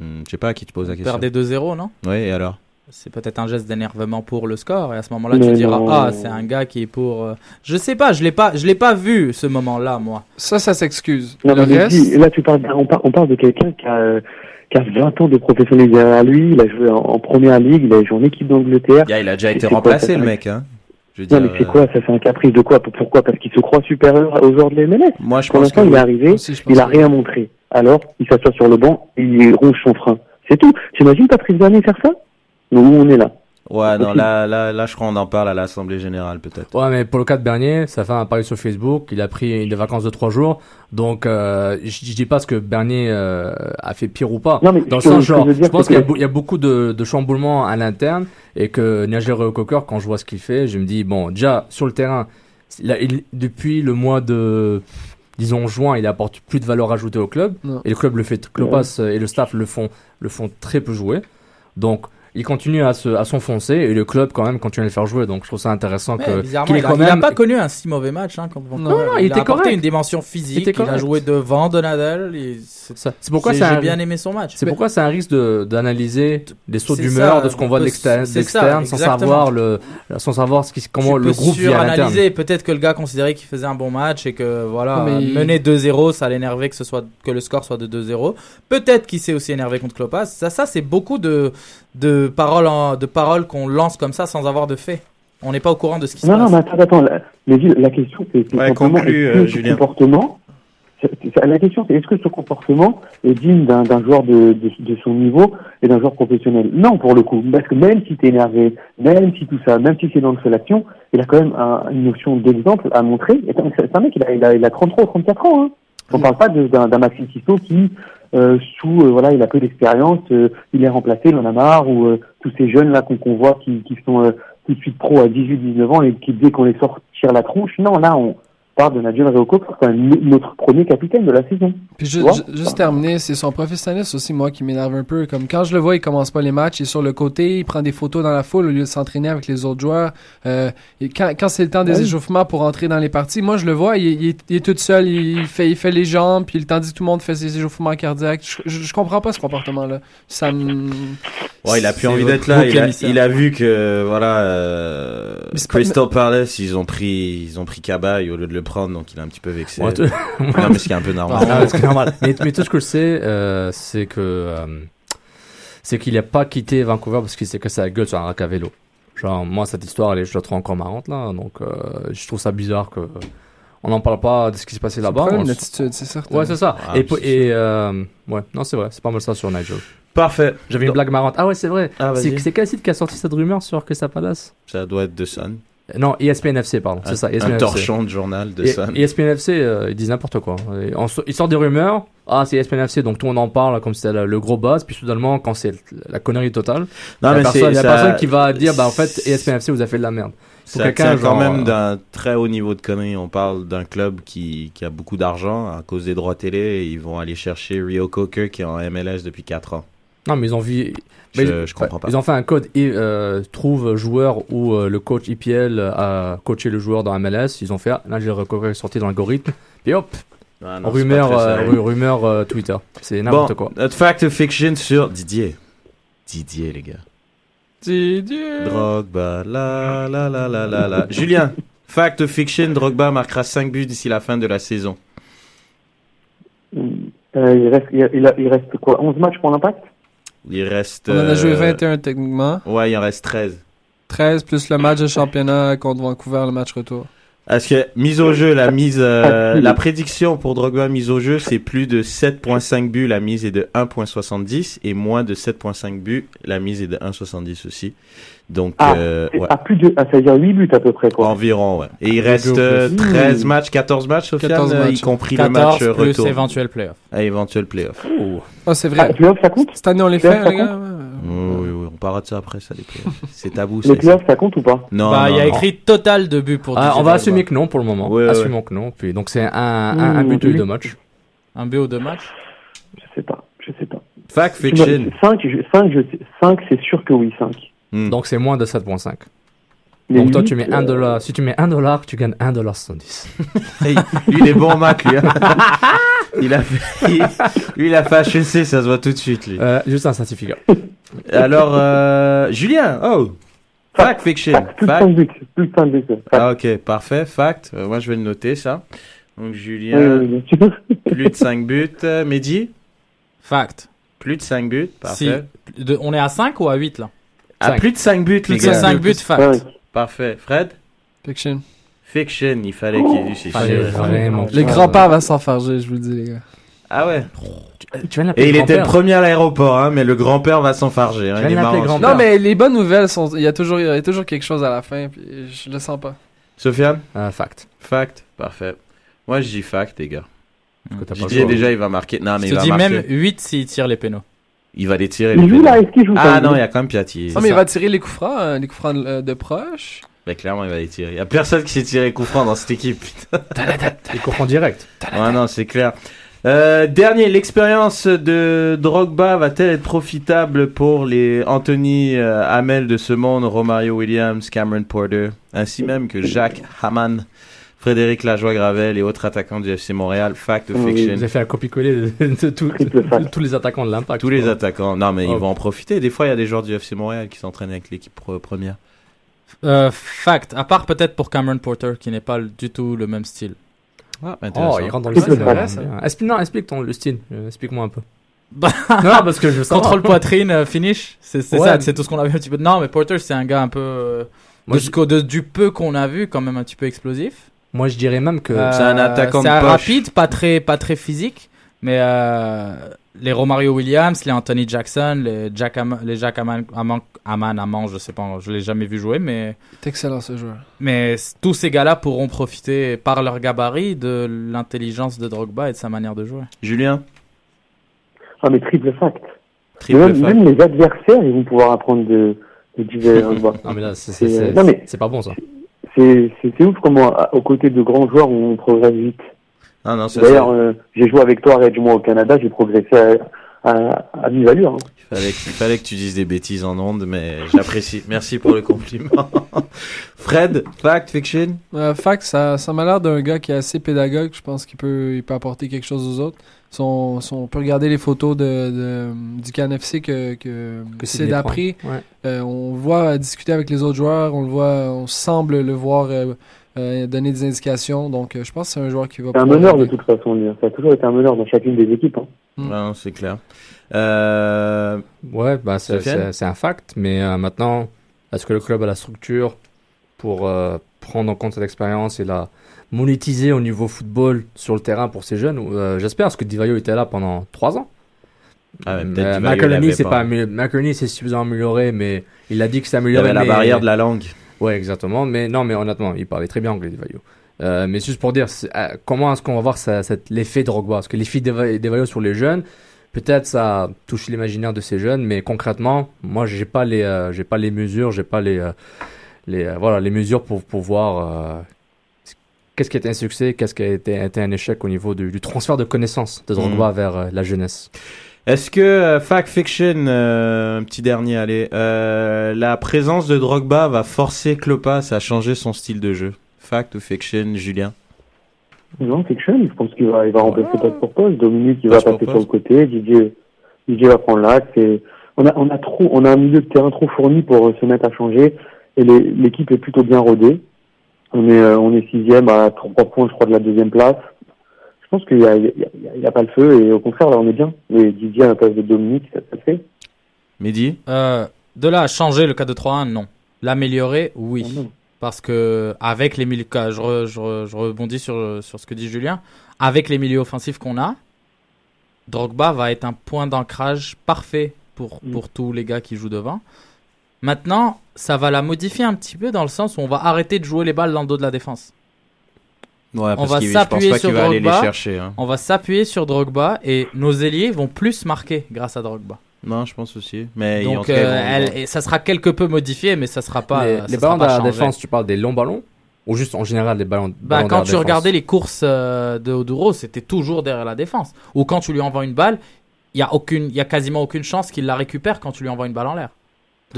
Hmm, Je sais pas à qui tu poses la Il question. perdait 2-0, non? Oui, et alors? C'est peut-être un geste d'énervement pour le score. Et à ce moment-là, tu diras non. Ah, c'est un gars qui est pour. euh, Je sais pas, je l'ai pas, je l'ai pas vu ce moment-là, moi. Ça, ça s'excuse. Non, Le mais reste, dis, là, tu parles, on, parle, on parle de quelqu'un qui a, euh, qui a 20 ans de professionnel derrière lui. Il a joué en, en première ligue, il a joué en équipe d'Angleterre. Yeah, Il a déjà été quoi, remplacé, le fait mec. Hein je veux Non, mais c'est euh, quoi Ça, c'est un caprice de quoi? Pourquoi? Parce qu'il se croit supérieur aux joueurs de l'MLS. Moi, je Pour pense que l'instant, il est arrivé, aussi, il a que- rien montré. Alors, il s'assoit sur le banc et il ronge son frein. C'est tout. T'imagines Patrice Bernier faire ça? Nous, on est là Ouais, non, là, là, là, je crois qu'on en parle à l'Assemblée Générale, peut-être. Ouais, mais pour le cas de Bernier, ça fait un pari sur Facebook. Il a pris des vacances de trois jours. Donc, euh, je, je dis pas ce que Bernier euh, a fait pire ou pas. Non, mais Dans le sens, genre, je veux dire, je pense qu'il y, a y a beaucoup de, de chamboulements à l'interne et que Nigel Cocker, quand je vois ce qu'il fait, je me dis, bon, déjà, sur le terrain, il a- il- depuis le mois de, disons, juin, il apporte plus de valeur ajoutée au club. Non. Et le club le fait, Klopas et le staff le font, le font très peu jouer. Donc, il continue à se, à s'enfoncer et le club quand même continue à le faire jouer. Donc, je trouve ça intéressant Mais que, bizarrement, qu'il est il, a, quand il a même, pas connu un si mauvais match. Hein, contre Non, non, il a était apporté correct. une dimension physique. Il a joué devant Donadel. et c'est- Ça- C'est pourquoi j'ai c'est j'ai un, bien aimé son match. c'est pourquoi c'est un risque de, d'analyser des sauts d'humeur ça, de ce qu'on voit de l'externe, d'externe sans savoir le, sans savoir ce qui, comment tu le groupe vit à l'interne. Peut-être que le gars considérait qu'il faisait un bon match et que voilà, Mais- mener 2-0, ça l'énervait que ce soit que le score soit de 2-0. Peut-être qu'il s'est aussi énervé contre Klopas. Ça, ça c'est beaucoup de de paroles en- de paroles qu'on lance comme ça sans avoir de faits. On n'est pas au courant de ce qui se Non, non, passe. mais attends, attends. La, la question, c'est Ouais, est-ce euh, que ce Julien. comportement, la question, c'est est-ce que ce comportement est digne d'un joueur de, de, de son niveau et d'un joueur professionnel? Non, pour le coup. Parce que même si t'es énervé, même si tout ça, même si c'est dans le seul action, il a quand même un- une notion d'exemple à montrer. C'est un mec, il a, il a, il a 33 ou 34 ans. Hein. On parle pas d'un Maxime Tissot qui, euh, sous, euh, voilà, il a peu d'expérience, euh, il est remplacé, il en a marre, ou euh, tous ces jeunes là qu'on qu'on voit qui, qui sont euh, tout de suite pro à 18-19 ans et qui dès qu'on les sort tirent la tronche. Non, là on parle de Nigel Reoko, c'est un- notre premier capitaine de la saison. Puis ju- juste terminer, c'est son professionnalisme aussi, moi, qui m'énerve un peu. Comme quand je le vois, il commence pas les matchs, il est sur le côté, il prend des photos dans la foule au lieu de s'entraîner avec les autres joueurs. Euh, et quand quand c'est le temps des Oui. échauffements pour entrer dans les parties, moi, je le vois, il, il est, il est tout seul, il fait, il fait les jambes, puis tandis que tout le monde fait ses échauffements cardiaques. Je, je, je comprends pas ce comportement-là. Ça me... Ouais, il a plus envie d'être là. bouc Il a, émissaire. il a vu que voilà, euh, pas- Crystal Palace, ils ont pris, ils ont pris Cabaye au lieu de le prendre, donc il est un petit peu vexé. Non, mais ce qui est un peu normal. Ah, c'est normal. mais, mais tout ce que je sais, euh, c'est que euh, c'est qu'il n'a pas quitté Vancouver parce qu'il s'est cassé la gueule sur un rack à vélo. Genre, moi, cette histoire, elle est, je la trouve encore marrante, là. Donc, euh, je trouve ça bizarre que on n'en parle pas de ce qui s'est passé C'est là-bas. attitude, c'est certain. Ouais, c'est ça. Ah, et c'est euh, ouais, non, c'est vrai. C'est pas mal ça sur Nigel. Parfait. J'avais une blague marrante. Ah ouais, c'est vrai. Ah, c'est c'est quel site qui a sorti cette rumeur sur Crystal Palace Ça doit être The Sun. Non, ESPN FC, pardon. C'est ça, Un ESPN FC. torchon de journal de Et, Sun. et ESPN FC, euh, ils disent n'importe quoi. Ils sortent des rumeurs. Ah, c'est ESPN FC, donc tout le monde en parle comme si c'était le, gros buzz. Puis soudainement, quand c'est la connerie totale, il y a personne, c'est il y a ça- personne qui va dire, bah en fait, ESPN FC, vous avez fait de la merde. Ça tient quand même euh, d'un très haut niveau de conneries. On parle d'un club qui, qui a beaucoup d'argent à cause des droits télé. Ils vont aller chercher Rio Coker qui est en MLS depuis 4 ans. Non, mais ils ont vu. Je, mais- je comprends pas. Ils ont fait un code et euh, trouve joueur où euh, le coach IPL a coaché le joueur dans MLS. Ils ont fait, ah, là, j'ai recouvert sorti dans l'algorithme. Et hop, Ah non, rumeur, euh, rumeur euh, Twitter. C'est n'importe Bon, quoi. notre fact fiction sur Didier. Didier, les gars. Didier. Drogba, la la la la la la. Julien, fact fiction, Drogba marquera 5 buts d'ici la fin de la saison. Euh, il, reste, il, il a- il reste quoi 11 matchs pour l'impact? Il reste... On en a joué euh, 21 techniquement. Ouais, il en reste 13. 13 plus le match de championnat contre Vancouver, le match retour. Est-ce que mise au jeu, la mise, euh, la prédiction pour Drogba mise au jeu, c'est plus de 7.5 buts, la mise est de 1.70 et moins de 7.5 buts, la mise est de 1.70 aussi. Donc, Ah, euh, C'est ouais. à plus de, ah, ça veut dire 8 buts à peu près quoi. Environ, ouais. Et il reste Go euh, plus. 13 matchs, 14 matchs, Sofiane, 14 euh, y matchs. compris le 14 match euh, plus retour. éventuel playoff. À éventuel playoff. Ah, c'est Ah, vrai. les playoffs ça compte Cette année, on les fait, les gars. Oui, oui, oui, on parlera de ça après, ça, les playoffs. C'est tabou, ça. Les playoffs ça compte ou pas Non, bah, il y a écrit total de buts pour Ah, on va assumer que non pour le moment. Ouais, ouais. Assumons que non. Puis, donc c'est un, un, un Mmh, but oui. de deux matchs. Un but ou deux matchs. Je sais pas, je sais pas. Fact fiction. 5, 5, je, 5 c'est sûr que oui, 5. Hmm. Donc c'est moins de 7.5. Mais Donc toi tu mets euh, 1 dollar. Si tu mets 1 dollar, tu gagnes 1 dollar 70. Hey, lui, il est bon en maths, lui. hein. il a fait, il- lui, il a fait HEC, ça se voit tout de suite, lui. Euh, juste un certificat. Alors, euh, Julien, oh, fact fiction. Fact, plus de Fact. 5 buts, plus de 5 buts. Fact. Ah, ok, parfait, fact. Euh, moi, je vais le noter, ça. Donc, Julien, Euh, plus de 5 buts. Euh, Mehdi, Fact. plus de 5 buts, parfait. Si, de- on est à 5 ou à 8 là? Cinq. plus de 5 buts, les Plus de gars. 5 buts, fact. Parfait. Fred, Fiction. fiction, il fallait qu'il y ait du fiction. vraiment. Le grand-père va s'enfarger, je vous le dis, les gars. Ah ouais. Tu viens de l'appeler Et il était le grand-père. premier à l'aéroport, hein, mais le grand-père va s'enfarger. Hein, Je viens il est de l'appeler marrant. grand-père. Non, mais les bonnes nouvelles sont. Il y a toujours, il y a toujours quelque chose à la fin, puis je le sens pas. Sofiane? Euh, fact. Fact Parfait. Moi, je dis fact, les gars. Écoute, t'as pas le Didier, choix. déjà, il va marquer. Non, mais Je il te va dis marquer. même 8 s'il tire les pénaux. Il va les tirer. Il les joue pénaux. là, est-ce qu'il joue Ah non, il y a quand même Piatti. Non, mais il va tirer les coups francs, euh, les coups francs de proche. Mais clairement, il va les tirer. Il y a personne qui s'est tiré coup franc dans cette équipe. Il comprend direct. Ouais, non, c'est clair. Euh, dernier, l'expérience de Drogba va-t-elle être profitable pour les Anthony euh, Hamel de ce monde, Romario Williams, Cameron Porter, ainsi même que Jacques Hamann, Frédéric Lajoie-Gravel et autres attaquants du FC Montréal, Fact ou Oui, Fiction? Vous avez fait un copier-coller de, de tout- Triple fact. de tous les attaquants de l'impact. Tous les attaquants. Non, mais Oh. ils vont en profiter. Des fois, il y a des joueurs du FC Montréal qui s'entraînent avec l'équipe première. Euh, fact, à part peut-être pour Cameron Porter qui n'est pas du tout le même style. Ah, Oh, intéressant. il rentre dans le style. fact. ouais, ouais. Expli- non, explique ton, le style. Euh, Explique-moi un peu. Bah, non, parce que je veux. Contrôle poitrine, euh, finish, c'est Ouais. ça, c'est tout ce qu'on a vu un petit peu. Non, mais Porter c'est un gars un peu euh, Moi, de de- du peu qu'on a vu, quand même un petit peu explosif. Moi, je dirais même que. Euh, c'est un attaquant de c'est poche. rapide, pas très, pas très physique, mais euh, les Romario Williams, les Anthony Jackson, les Jack, Am- les Jack Aman, Aman, Aman, Aman, je sais pas, je l'ai jamais vu jouer, mais C'est excellent ce joueur. mais tous ces gars-là pourront profiter par leur gabarit de l'intelligence de Drogba et de sa manière de jouer. Julien? Ah, mais triple fact. Triple même, fact. même les adversaires, ils vont pouvoir apprendre de, de divers Drogba. Non, mais là, c'est- c'est C'est, euh, non, mais- c'est pas bon ça. C'est ouf comment, aux côtés de grands joueurs, on progresse vite. Ah D'ailleurs, euh, j'ai joué avec toi, moi, au Canada, j'ai progressé à, à, à vive allure. hein. Il fallait, il fallait que tu dises des bêtises en ondes, mais j'apprécie. Merci pour le compliment. Fred, fact, fiction? Euh, fact, ça, ça m'a l'air d'un gars qui est assez pédagogue. Je pense qu'il peut, il peut apporter quelque chose aux autres. Son, son- on peut regarder les photos de, de- du CanFC que, que, Que c'est d'après. Ouais. Euh, on le voit discuter avec les autres joueurs. On le voit, on semble le voir euh, euh, donner des indications. Donc, euh, je pense que c'est un joueur qui va. C'est un meneur de toute façon, lui. Ça a toujours été un meneur dans chacune des équipes. Hein. Mm. Non, c'est clair. Euh, Ouais, bah, c'est un fact. Mais euh, maintenant, est-ce que le club a la structure pour euh, prendre en compte cette expérience et la monétiser au niveau football sur le terrain pour ces jeunes Euh, J'espère, parce que Divayo était là pendant trois ans. Ah, Divayo c'est pas. pas c'est suffisamment amélioré, mais il a dit que c'est il y amélioré. avait la mais- barrière de la langue. Ouais, exactement. Mais non, mais honnêtement, il parlait très bien anglais, Devayo. Euh, mais juste pour dire, euh, comment est-ce qu'on va voir l'effet Drogba? Parce que l'effet Deva- Devayo sur les jeunes, peut-être ça touche l'imaginaire de ces jeunes, mais concrètement, moi, j'ai pas les, euh, j'ai pas les mesures, j'ai pas les, euh, les, euh, voilà, les mesures pour, pour voir euh, qu'est-ce qui a été un succès, qu'est-ce qui a été, été un échec au niveau du, du transfert de connaissances de Drogba Mhm. vers la jeunesse. Est-ce que, euh, fact, fiction, euh, un petit dernier, allez, euh, la présence de Drogba va forcer Klopas à changer son style de jeu? Fact ou fiction, Julien? Non, fiction. Je pense qu'il va, il va remplacer poste pour poste. Dominique, il va passer sur le côté. Didier, Didier va prendre l'axe. Et on a, on a trop, on a un milieu de terrain trop fourni pour euh, se mettre à changer. Et l'équipe est plutôt bien rodée. On est, euh, on est sixième à trois points, je crois, de la deuxième place. Je pense qu'il y a, il y a, il y pas le feu. Et au contraire, là, on est bien. Et Didier à la place de Dominique, ça, ça fait. Mehdi? Euh, de là à changer le 4-2-3-1, non. L'améliorer, oui. Oh non. Parce que avec les milieux, je, re- je, re- je rebondis sur, sur ce que dit Julien, avec les milieux offensifs qu'on a, Drogba va être un point d'ancrage parfait pour, Mm. pour tous les gars qui jouent devant. Maintenant, ça va la modifier un petit peu dans le sens où on va arrêter de jouer les balles dans le dos de la défense. Ouais, parce va s'appuyer pas qu'il sur va aller les Drogba. chercher. hein. On va s'appuyer sur Drogba et nos ailiers vont plus marquer grâce à Drogba. Non, je pense aussi. Mais Donc, euh, bon- elle- et ça sera quelque peu modifié, mais ça sera pas. les les ballons de défense, tu parles des longs ballons ou juste en général des ballons, Bah, ballons quand tu défense regardais les courses euh, de Oduro, c'était toujours derrière la défense. Ou quand tu lui envoies une balle, il y a aucune, il y a quasiment aucune chance qu'il la récupère quand tu lui envoies une balle en l'air.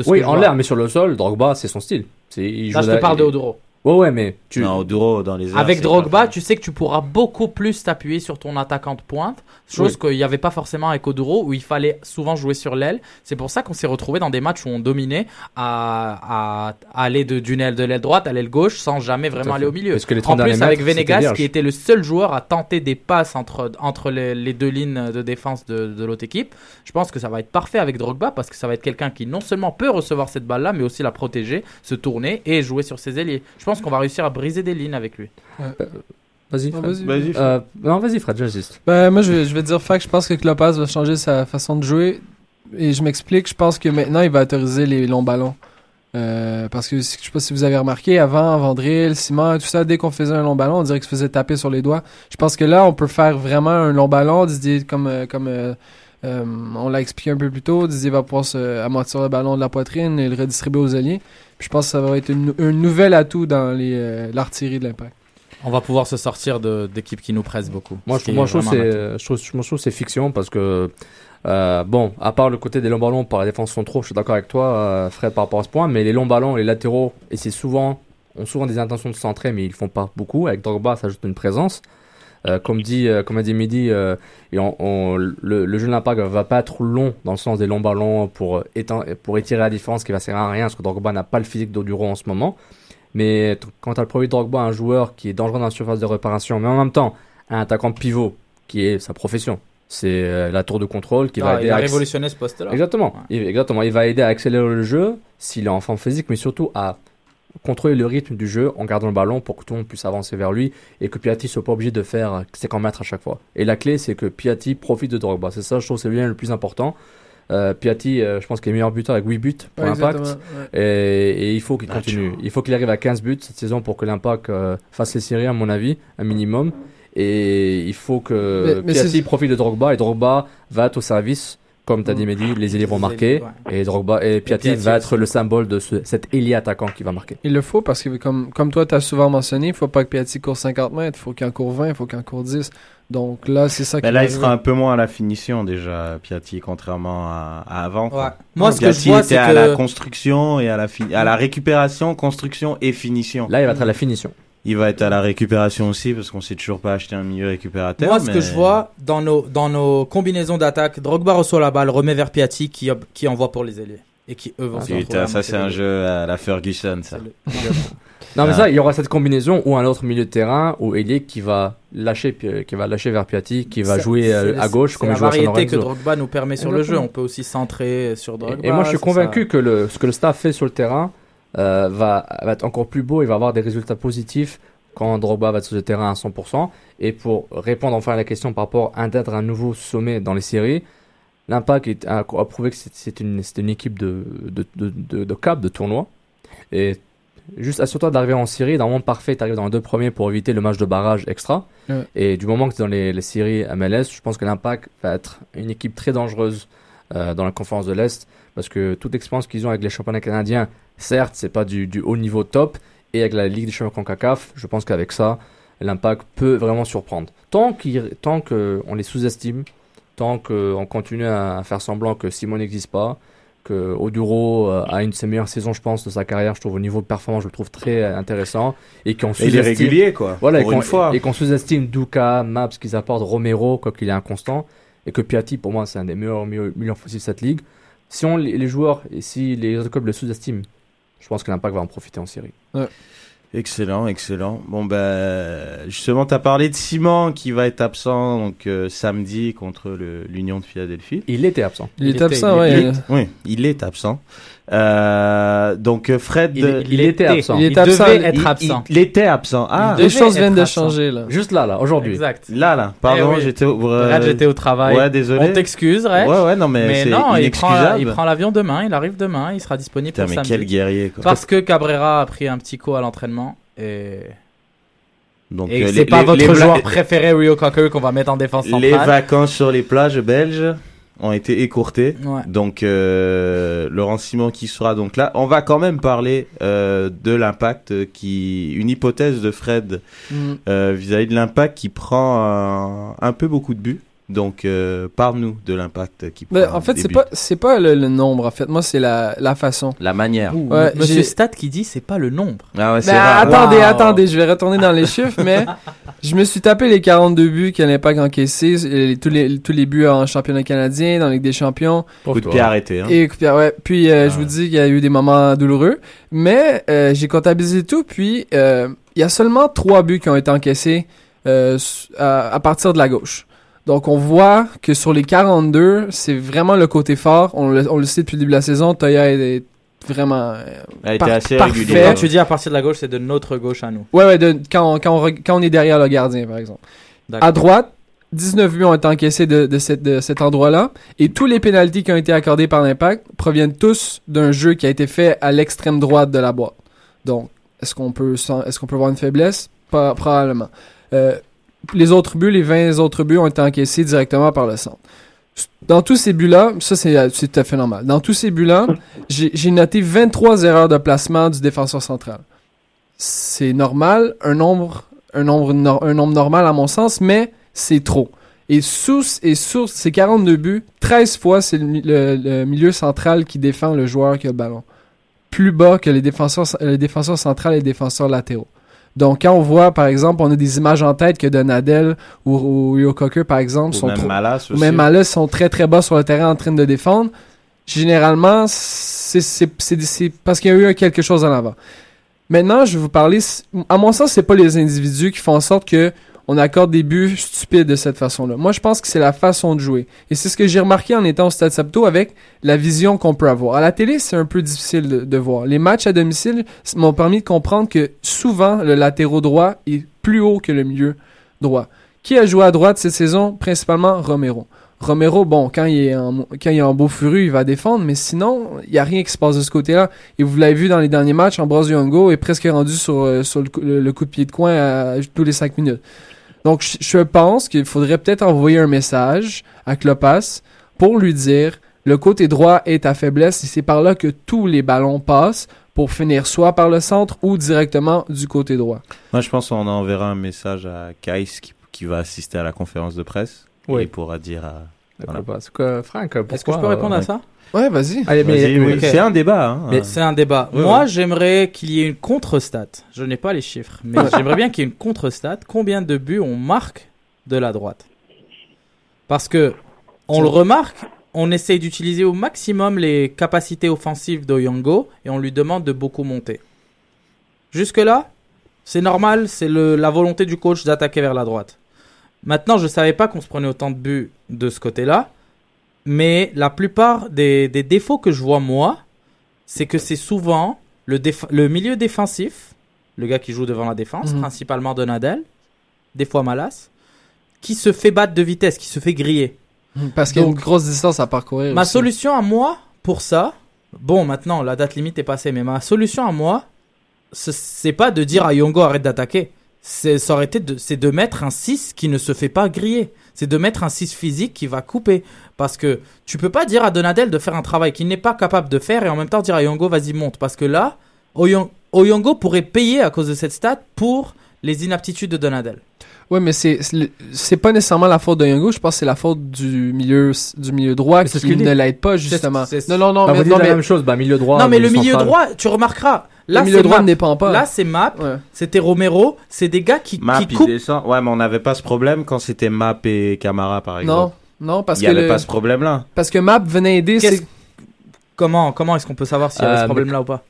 Oui, en l'air, mais sur le sol, Drogba, c'est son style. Il Là, je te parle de Oduro. Ouais, ouais, mais tu. Non, Oduro dans les airs. Avec c'est Drogba, pas- tu sais que tu pourras beaucoup plus t'appuyer sur ton attaquant de pointe, chose qu'il n'y avait pas forcément avec Oduro, où il fallait souvent jouer sur l'aile. C'est pour ça qu'on s'est retrouvé dans des matchs où on dominait à, à aller de, d'une aile de l'aile droite à l'aile gauche sans jamais vraiment aller au milieu. Parce que les En 30 plus, avec c'était Venegas, vierge. qui était le seul joueur à tenter des passes entre, entre les, les deux lignes de défense de, de l'autre équipe, je pense que ça va être parfait avec Drogba parce que ça va être quelqu'un qui non seulement peut recevoir cette balle-là, mais aussi la protéger, se tourner et jouer sur ses ailiers. Je pense qu'on va réussir à briser des lignes avec lui. Vas-y. Ah, Fred. vas-y. Vas-y, Fred. Euh, non, vas-y, Fred, j'insiste. Ben, moi, je vais, je vais dire fact. Je pense que Klopas va changer sa façon de jouer. Et je m'explique. Je pense que maintenant, il va autoriser les longs ballons. Euh, parce que je sais pas si vous avez remarqué, avant, Vandril, Simon, tout ça, dès qu'on faisait un long ballon, on dirait qu'il se faisait taper sur les doigts. Je pense que là, on peut faire vraiment un long ballon. Didier, comme, euh, comme euh, euh, on l'a expliqué un peu plus tôt, Didier va pouvoir se amortir le ballon de la poitrine et le redistribuer aux alliés. Puis je pense que ça va être une, un nouvel atout dans euh, l'artillerie de l'impact. On va pouvoir se sortir d'équipes qui nous pressent beaucoup. Moi, je, moi, trouve je trouve, je trouve c'est fiction parce que euh, bon, à part le côté des longs ballons par la défense centraux, je suis d'accord avec toi, euh, Fred, par rapport à ce point, mais les longs ballons, les latéraux, et c'est souvent, ont souvent des intentions de centrer, mais ils font pas beaucoup. Avec Drogba, ça ajoute une présence. Euh, comme dit, euh, comme a dit Mehdi, euh, et on, on- le, le jeu de l'impact va pas être long dans le sens des longs ballons pour, étant, pour étirer la différence qui va servir à rien parce que Drogba n'a pas le physique d'Oduro en ce moment. Mais quand tu as le premier Drogba, un joueur qui est dangereux dans la surface de réparation, mais en même temps, un attaquant pivot qui est sa profession, c'est la tour de contrôle qui va Ah, aider il a à révolutionné ce poste-là. Exactement. Ouais. Exactement. Il va aider à accélérer le jeu s'il est en forme physique, mais surtout à contrôler le rythme du jeu en gardant le ballon pour que tout le monde puisse avancer vers lui et que Piatti soit pas obligé de faire 50 mètres à chaque fois. Et la clé, c'est que Piatti profite de Drogba. C'est ça, je trouve, c'est bien le plus important. Euh, Piatti, euh, je pense qu'il est meilleur buteur avec 8 buts pour Ouais, l'impact. ouais. Et, et il faut qu'il continue. Il faut qu'il arrive à 15 buts cette saison pour que l'impact euh, fasse les séries, à mon avis, un minimum. Et il faut que Mais- mais Piatti profite de Drogba et Drogba va être au service. Comme tu as dit, Mehdi, les ailiers vont marquer. ouais. Et Drogba et Piatti Piatti va être le symbole de ce, cet ailier attaquant qui va marquer. Il le faut parce que, comme, comme toi, tu as souvent mentionné, il faut pas que Piatti court 50 mètres, il faut qu'il en court 20, il faut qu'il en court 10. Donc là, c'est ça qui Mais là, il sera un peu moins à la finition déjà, Piatti, contrairement à, à avant. Ouais. Moi, ce que je Piatti vois, était c'est à la construction et à la, fi- à la récupération, construction et finition. Là, il va être à la finition. Il va être à la récupération aussi parce qu'on sait toujours pas acheter un milieu récupérateur. Moi, ce mais- que je vois dans nos, dans nos combinaisons d'attaque, Drogba reçoit la balle, remet vers Piatti qui, qui envoie pour les ailiers. Et qui, eux, vont se à ça c'est un jeu à la Ferguson, ça. Le- Non, mais Ah. ça, il y aura cette combinaison ou un autre milieu de terrain ou ailier qui va lâcher, qui va lâcher vers Piatti, qui va jouer euh, à gauche comme la il joue à San variété que. Drogba nous permet sur le jeu. On peut aussi centrer sur Drogba. Et, et moi, je suis convaincu ça. que le, ce que le staff fait sur le terrain va, va être encore plus beau et va avoir des résultats positifs quand Drogba va être sur le terrain à 100%. Et pour répondre enfin à la question par rapport à atteindre un nouveau sommet dans les séries, l'Impact a, a prouvé que c'est- une, équipe de, de, de, de, de cap, de tournoi. Et juste assure-toi d'arriver en série, dans un monde parfait, tu arrives dans les deux premiers pour éviter le match de barrage extra. Ouais. Et du moment que tu es dans les, les séries MLS, je pense que l'Impact va être une équipe très dangereuse euh, dans la conférence de l'Est parce que toute l'expérience qu'ils ont avec les championnats canadiens, certes, c'est pas du, du haut niveau top, et avec la Ligue des champions CONCACAF, je pense qu'avec ça, l'impact peut vraiment surprendre. Tant qu'on les sous-estime, tant qu'on continue à faire semblant que Simon n'existe pas, que Oduro euh, a une de ses meilleures saisons, je pense, de sa carrière, je trouve au niveau de performance, je le trouve très intéressant, et qu'on il est régulier, quoi. voilà, et qu'on, sous-estime Duka, Maps, qu'ils apportent, Romero, quoi qu'il est inconstant, et que Piatti, pour moi, c'est un des meilleurs milieux offensifs de cette ligue. Si on, les joueurs, et si les autres clubs le sous-estiment, je pense que l'impact va en profiter en série. Excellent, excellent. Bon ben justement, t'as parlé de Simon qui va être absent donc euh, samedi contre l'Union de Philadelphie. Il était absent. Il, Il est absent, était- ouais. Il oui, il est absent. Euh, donc euh, Fred, Il, il était absent. Il est Il absent, devait il- être il- absent. Il, était absent. Ah, Il Les choses viennent de absent. changer, là. Juste là, là, aujourd'hui. Exact. là, là. Pardon, Eh oui. j'étais. au- euh, Red, j'étais au travail. Ouais, désolé. On t'excuse, Red. Ouais, ouais, non mais, mais c'est non, il prend, inexcusable. il prend l'avion demain, il arrive demain, il sera disponible Putain, pour mais samedi. quel guerrier quoi. Parce que Cabrera a pris un petit coup à l'entraînement et, Donc et euh, c'est les- pas les- votre les joueur préféré, Rio Cocker, qu'on va mettre en défense centrale. Les vacances sur les plages belges ont été écourtées. Ouais. Donc euh, Laurent Simon qui sera donc là. On va quand même parler euh, de l'impact euh, qui une hypothèse de Fred Mm. euh, vis-à-vis de l'impact qui prend un, un peu beaucoup de buts. Donc euh, parle-nous de l'impact qui Ben, en fait, c'est pas, c'est pas le, le nombre, en fait. Moi, c'est la, la façon. la manière. Ouh, Ouais, Monsieur j'ai- Stat qui dit c'est pas le nombre. Ah ouais, c'est Ben, rare. attendez, Wow. attendez, je vais retourner dans les chiffres, mais je me suis tapé les 42 buts que l'Impact a encaissés, et tous les, tous les buts en championnat canadien, dans la Ligue des champions. Coup de pied arrêté. Hein. Et puis, ouais, puis euh, je Ah. vous dis qu'il y a eu des moments douloureux, mais euh, j'ai comptabilisé tout, puis euh, il y a seulement trois buts qui ont été encaissés euh, à, à partir de la gauche. Donc on voit que sur les 42, c'est vraiment le côté fort. On le, on le sait depuis le début de la saison, Toya est, est vraiment euh, Elle était par- assez parfait. régulière. Quand tu dis à partir de la gauche, c'est de notre gauche à nous. Ouais, ouais, de- quand, on, quand, on, reg- quand on est derrière le gardien, par exemple. D'accord. À droite, 19 buts ont été encaissés de, de, cette- de cet endroit-là. Et tous les pénalties qui ont été accordés par l'Impact proviennent tous d'un jeu qui a été fait à l'extrême droite de la boîte. Donc, est-ce qu'on peut, est-ce qu'on peut voir une faiblesse? Pas, probablement. Euh, les autres buts, les 20 autres buts ont été encaissés directement par le centre. Dans tous ces buts-là, ça c'est c'est tout à fait normal. Dans tous ces buts-là, j'ai noté 23 erreurs de placement du défenseur central. C'est normal, un nombre, un nombre, un nombre normal à mon sens, mais c'est trop. Et sous, et sous ces 42 buts, 13 fois c'est le milieu central qui défend le joueur qui a le ballon. Plus bas que les défenseurs, les défenseurs centrales et les défenseurs latéraux. Donc, quand on voit, par exemple, on a des images en tête que Donadel ou, ou Yo Cocker, par exemple, Ou sont même trop, Malas ou même Malas sont très très bas sur le terrain en train de défendre. Généralement, c'est parce qu'il y a eu quelque chose en avant. Maintenant, je vais vous parler. À mon sens, c'est pas les individus qui font en sorte que on accorde des buts stupides de cette façon-là. Moi, je pense que c'est la façon de jouer. Et c'est ce que j'ai remarqué en étant au Stade Saputo avec la vision qu'on peut avoir. À la télé, c'est un peu difficile de, voir. Les matchs à domicile m'ont permis de comprendre que souvent, le latéraux droit est plus haut que le milieu droit. Qui a joué à droite cette saison? Principalement Romero. Romero, bon, quand il est en, quand il est en beau furu, il va défendre, mais sinon, il n'y a rien qui se passe de ce côté-là. Et vous l'avez vu dans les derniers matchs, Ambrose Yongo est presque rendu sur, euh, sur le, coup- le- le coup de pied de coin à, tous les cinq minutes. Donc, je, je pense qu'il faudrait peut-être envoyer un message à Klopas pour lui dire le côté droit est ta faiblesse et c'est par là que tous les ballons passent pour finir soit par le centre ou directement du côté droit. Moi, je pense qu'on enverra un message à Kais qui, qui va assister à la conférence de presse. Oui. Et il pourra dire à... Voilà. Franck, Est-ce que je peux répondre à ça? Ouais, vas-y. Allez, mais, Vas-y, oui. ok. C'est un débat. Hein. Mais c'est un débat. Ouais, Moi, ouais. j'aimerais qu'il y ait une contre-stat. Je n'ai pas les chiffres, mais j'aimerais bien qu'il y ait une contre-stat. Combien de buts on marque de la droite? Parce que, on le remarque, on essaye d'utiliser au maximum les capacités offensives d'Oyango et on lui demande de beaucoup monter. Jusque-là, c'est normal, c'est le- la volonté du coach d'attaquer vers la droite. Maintenant, je savais pas qu'on se prenait autant de buts de ce côté-là, mais la plupart des, des défauts que je vois moi, c'est que c'est souvent le, milieu défensif, le gars qui joue devant la défense, Mhm. principalement Donadel, des fois Malas, qui se fait battre de vitesse, qui se fait griller. Parce qu'il y a une grosse distance à parcourir. Ma aussi. solution à moi, pour ça, bon, maintenant, la date limite est passée, mais ma solution à moi, ce- c'est pas de dire à Yongo arrête d'attaquer. C'est, de, c'est de mettre un 6 qui ne se fait pas griller. C'est de mettre un 6 physique qui va couper. Parce que tu peux pas dire à Donadel de faire un travail qu'il n'est pas capable de faire et en même temps dire à Yongo vas-y monte. Parce que là, Oyon- Oyongo pourrait payer à cause de cette stat pour les inaptitudes de Donadel. Ouais, mais c'est c'est pas nécessairement la faute de Yongo, je pense que c'est la faute du milieu du milieu droit qui ce qu'il ne l'aide pas justement. Non non non, Bah, mais, vous dites non, la mais même chose, bah, milieu droit. non mais le milieu central. droit, tu remarqueras. Là, le milieu c'est droit Map. ne dépend pas. Là, c'est Map. Ouais. C'était Romero. C'est des gars qui, Map, qui il coupent. descend. Ouais, mais on n'avait pas ce problème quand c'était Map et Camara, par exemple. non parce il n'y que avait le- pas ce problème-là. parce que Map venait aider Comment, comment est-ce qu'on peut savoir s'il y avait Euh, ce problème-là ou pas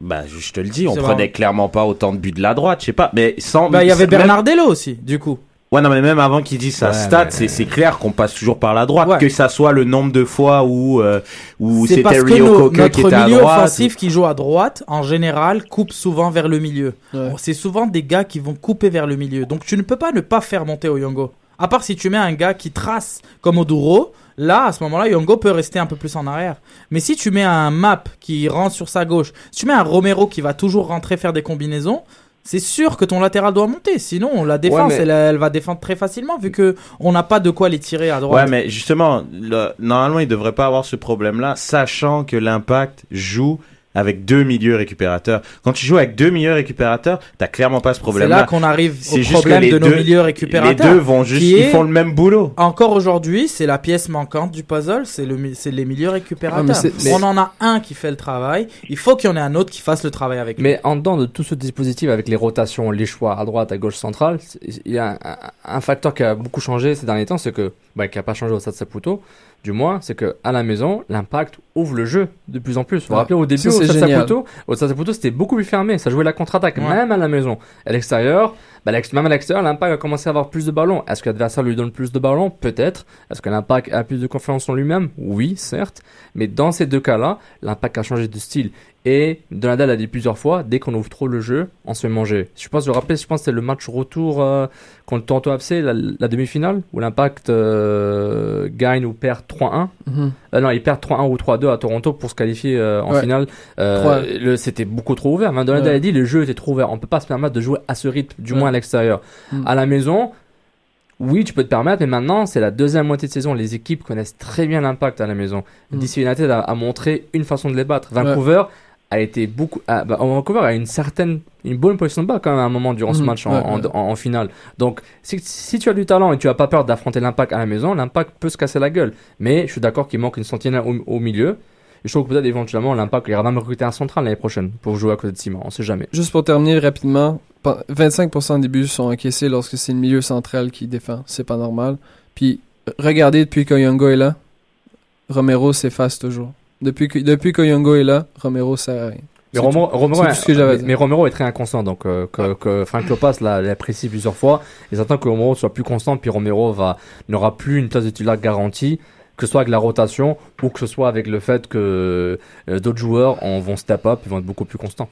Bah, je te le dis, on prenait vrai. clairement pas autant de buts de la droite, je sais pas. Mais sans. Bah, il y avait même- Bernardello aussi, du coup. Ouais, non, mais même avant qu'il dise sa Ouais, stat, mais- c'est c'est clair qu'on passe toujours par la droite. Ouais. Que ça soit le nombre de fois où, euh, où C'est c'était parce que Rio Cocker qui notre était à milieu droite. offensif qui joue à droite, en général, coupe souvent vers le milieu. Ouais. C'est souvent des gars qui vont couper vers le milieu. Donc tu ne peux pas ne pas faire monter Oyongo. À part si tu mets un gars qui trace comme Oduro, là, à ce moment-là, Yongo peut rester un peu plus en arrière. Mais si tu mets un map qui rentre sur sa gauche, si tu mets un Romero qui va toujours rentrer faire des combinaisons, c'est sûr que ton latéral doit monter. Sinon, la défense, mais- elle, elle va défendre très facilement vu que on n'a pas de quoi les tirer à droite. Ouais, mais justement, le- normalement, il devrait pas avoir ce problème-là, sachant que l'impact joue avec deux milieux récupérateurs. Quand tu joues avec deux milieux récupérateurs, t'as clairement pas ce c'est problème-là. là qu'on arrive C'est au juste problème que les de nos deux- milieux Les récupérateurs. deux vont juste, ils font le même boulot. Encore aujourd'hui, c'est la pièce manquante du puzzle, c'est le, c'est les milieux récupérateurs. Mais c'est- mais- On en a un qui fait le travail, il faut qu'il y en ait un autre qui fasse le travail avec lui. Mais en dedans de tout ce dispositif avec les rotations, les choix à droite, à gauche, centrale, c'est- il y a un, un- un facteur qui a beaucoup changé ces derniers temps, c'est que, bah, qui a pas changé au Stade Saputo, du moins, c'est que à la maison, l'impact ouvre le jeu de plus en plus. Vous vous Ouais. rappelez au début, Ça, au. Saputo, au Saputo, c'était beaucoup plus fermé. Ça jouait la contre-attaque, Ouais. même à la maison. À l'extérieur, bah, même à l'extérieur, l'impact a commencé à avoir plus de ballons. Est-ce que l'adversaire lui donne plus de ballons? Peut-être. Est-ce que l'impact a plus de confiance en lui-même? Oui, certes. Mais dans ces deux cas-là, l'impact a changé de style. Et Donadel a dit plusieurs fois, dès qu'on ouvre trop le jeu, on se fait manger. Je pense, je me rappelle, je pense que c'était le match retour euh, contre Toronto FC, la, la demi-finale, où l'impact euh, gagne ou perd 3-1. Mhm. Euh, non, ils perdent 3-1 ou 3-2 à Toronto pour se qualifier euh, en Ouais. finale. Euh, C'était beaucoup trop ouvert. Ouais. a dit, le jeu était trop ouvert. On peut pas se permettre de jouer à ce rythme, du Ouais. moins à l'extérieur. Mm. À la maison, oui, tu peux te permettre, mais maintenant, c'est la deuxième moitié de saison. Les équipes connaissent très bien l'impact à la maison. Mm. DC United a, a montré une façon de les battre. Vancouver a été beaucoup. a- bah, Vancouver a une certaine, une bonne position de balle quand même à un moment durant ce Mhm, match en, ouais, en- ouais. en- en finale. Donc, si, si tu as du talent et tu as pas peur d'affronter l'impact à la maison, l'impact peut se casser la gueule. Mais je suis d'accord qu'il manque une sentinelle au, au milieu. Et je trouve que peut-être éventuellement l'impact ira même recruter un central l'année prochaine pour jouer à côté de Simon. On sait jamais. Juste pour terminer rapidement, pa- 25% des buts sont encaissés lorsque c'est le milieu central qui défend. C'est pas normal. Puis, regardez depuis qu'Oyongo est là, Romero s'efface toujours. Depuis que, depuis qu'Oyongo est là, Romero sert à rien. Mais Romero, tout. Romero C'est est- tout ce que j'avais à mais, dire. mais Romero est très inconstant, donc euh, que, que Frank Lopas l'a l'a précisé plusieurs fois. Ils attendent que Romero soit plus constant, puis Romero va n'aura plus une place de titulaire garantie, que ce soit avec la rotation ou que ce soit avec le fait que euh, d'autres joueurs en vont step up, ils vont être beaucoup plus constants.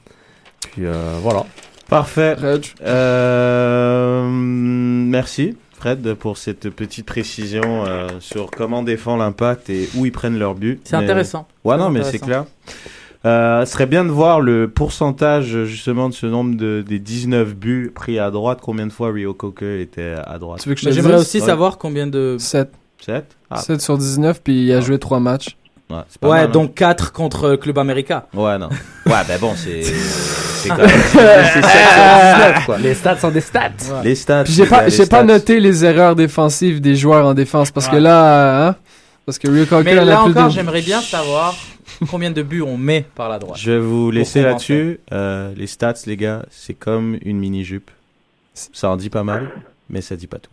Puis euh, voilà. Parfait. Euh, merci Fred pour cette petite précision euh, sur comment défend l'impact et où ils prennent leur but. C'est Mais- intéressant. Ouais, non, mais c'est clair. Euh, ce serait bien de voir le pourcentage justement de ce nombre de, des 19 buts pris à droite. Combien de fois Rio Coker était à droite? Te J'aimerais aussi Ouais. savoir combien de. 7. 7 ah, 7 sur 19, puis il a joué 3 matchs. Ouais, c'est pas Ouais, mal, hein. donc 4 contre Club America. Ouais, non. Ouais, ben bon, c'est. c'est quand même. c'est 7 sur 19, quoi. Les stats sont des stats. Les stats. Puis j'ai pas, j'ai pas noté les erreurs défensives des joueurs en défense parce que là, hein, parce que Rio Cocker Mais là a plus encore, de... j'aimerais bien savoir combien de buts on met par la droite. Je vais vous laisser là-dessus. Euh, les stats, les gars, c'est comme une mini-jupe. Ça en dit pas mal, mais ça dit pas tout.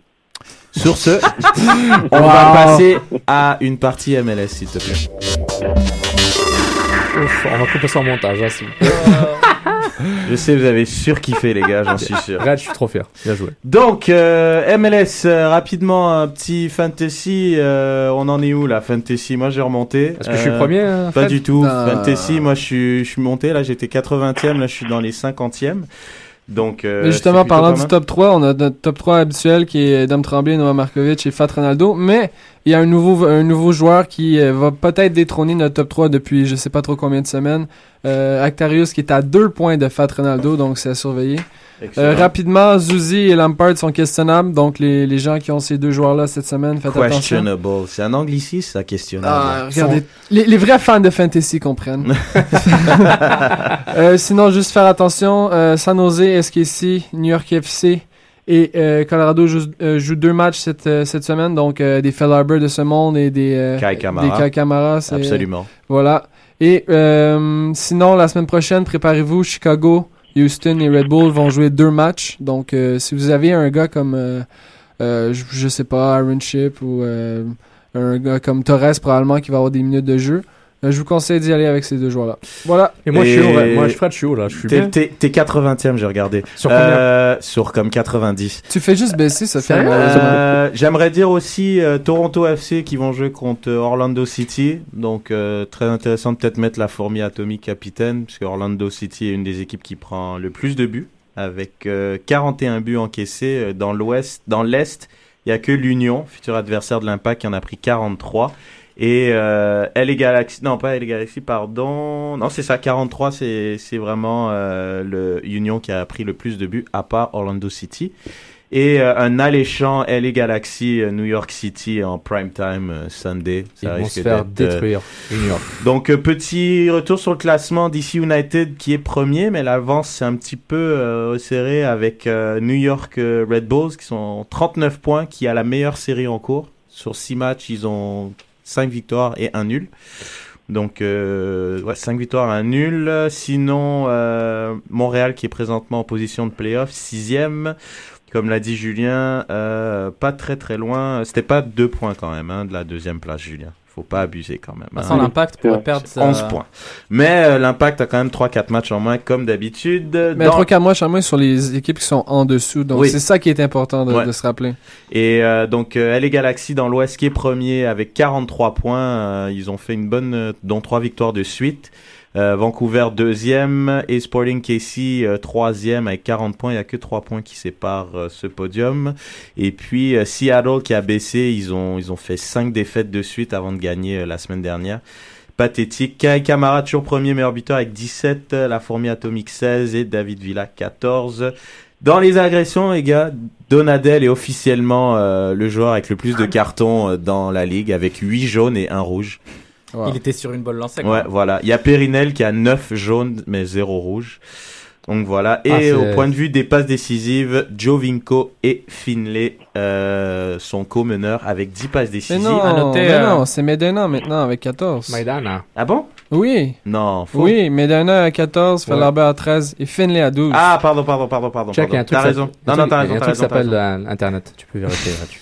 Sur ce, on va passer à une partie MLS, s'il te plaît. Ouf, on va couper ça en montage. Hein, si- Je sais, vous avez surkiffé, les gars, j'en suis sûr. Red, je suis trop fier. Bien joué. Donc, euh, MLS, euh, rapidement, un petit fantasy. euh, on en est où, là, fantasy? Moi, j'ai remonté. Est-ce que je suis premier euh, Pas du tout. Fantasy, moi, je suis, je suis monté. Là, j'étais 80e. Là, je suis dans les 50e. Donc, euh, Mais justement, parlant du top 3, on a notre top 3 habituel qui est Dom Tremblay, Noah Markovic et Fat Ronaldo. Mais il y a un nouveau, un nouveau joueur qui euh, va peut-être détrôner notre top 3 depuis je sais pas trop combien de semaines. Euh, Actarius qui est à 2 points de Fat Ronaldo, donc c'est à surveiller. Euh, rapidement, Zuzi et Lampard sont questionnables. Donc les, les gens qui ont ces deux joueurs-là cette semaine, faites attention. Questionable. C'est un anglicisme, ça, questionnable. Ah, regardez, les, les vrais fans de fantasy comprennent. Euh, sinon, juste faire attention, euh, San Jose, SKC, New York FC et Colorado joue, joue deux matchs cette, cette semaine, donc des Phil Harbour de ce monde et des, Kai Kamara. des Kai Kamara, Absolument. Voilà. Et sinon, la semaine prochaine, préparez-vous, Chicago, Houston et Red Bull vont jouer deux matchs. Donc, euh, si vous avez un gars comme, euh, euh, je, je sais pas, Aaron Ship ou un gars comme Torres probablement qui va avoir des minutes de jeu, je vous conseille d'y aller avec ces deux joueurs-là. Voilà. Et moi, je suis Red Moi, je Fred, je suis où là Je suis T'es, bien. t'es, t'es 80e, j'ai regardé. Sur combien Euh, Sur comme 90. Tu fais juste baisser, ça fait malheureusement. Euh, j'aimerais dire aussi euh, Toronto FC qui vont jouer contre euh, Orlando City. Donc euh, très intéressant de peut-être mettre la fourmi atomique capitaine, puisque Orlando City est une des équipes qui prend le plus de buts, avec euh, 41 buts encaissés euh, dans l'Ouest, dans l'Est. Il y a que l'Union, futur adversaire de l'Impact, qui en a pris 43. Et euh, LA Galaxy, non pas LA Galaxy, pardon, non c'est ça, 43, c'est c'est vraiment euh, le Union qui a pris le plus de buts, à part Orlando City. Et euh, un alléchant LA Galaxy euh, New York City en prime time euh, Sunday. Ils Ça vont risque se faire d'être, euh, détruire. New York. donc euh, petit retour sur le classement DC United qui est premier, mais l'avance c'est un petit peu euh, resserré avec euh, New York euh, Red Bulls qui sont 39 points, qui a la meilleure série en cours. Sur 6 matchs, ils ont 5 victoires et un nul. Donc euh, ouais, 5 victoires, un nul. Sinon, euh, Montréal qui est présentement en position de playoff, sixième. Comme l'a dit Julien, euh, pas très très loin. C'était pas deux points quand même hein, de la deuxième place, Julien. Faut pas abuser quand même. Hein. façon, l'impact C'est pourrait perdre sa- 11 points. Mais euh, l'impact a quand même 3-4 matchs en moins comme d'habitude. Mais Dans- 3 4 mois, moins sur les équipes qui sont en dessous. Donc, Oui. c'est ça qui est important de, Ouais. de se rappeler. Et euh, donc euh, LA Galaxy dans l'Ouest qui est premier avec 43 points. Euh, ils ont fait une bonne, euh, dont trois victoires de suite. Euh, Vancouver deuxième et Sporting KC euh, troisième avec 40 points. Il y a que trois points qui séparent euh, ce podium. Et puis euh, Seattle qui a baissé. Ils ont ils ont fait cinq défaites de suite avant de gagner euh, la semaine dernière. Pathétique. Kai Kamara toujours premier meilleur buteur avec 17. euh, La fourmi atomique 16 et David Villa 14. Dans les agressions, les gars, Donadel est officiellement le joueur avec le plus de cartons dans la ligue, avec 8 jaunes et 1 rouge. Wow. Il était sur une bonne lancée. quand Ouais, voilà. Il y a Perinel qui a 9 jaunes, mais 0 rouge. Donc voilà. Et Ah, au point de vue des passes décisives, Jovinko et Finlay euh, sont co-meneurs avec 10 passes Mais décisives. non, à noter, mais euh, non, c'est Medina maintenant avec 14. Maidana. Ah bon? Oui, Non, faux. oui, Medina à 14, Ouais. Fellaber à 13 et Finlay à 12. Ah, pardon, pardon, pardon, pardon. Check, il y a pardon. un truc T'as raison. Non, non, t'as il y a raison, un truc qui raison, s'appelle raison. euh, Internet. Tu peux vérifier là-dessus.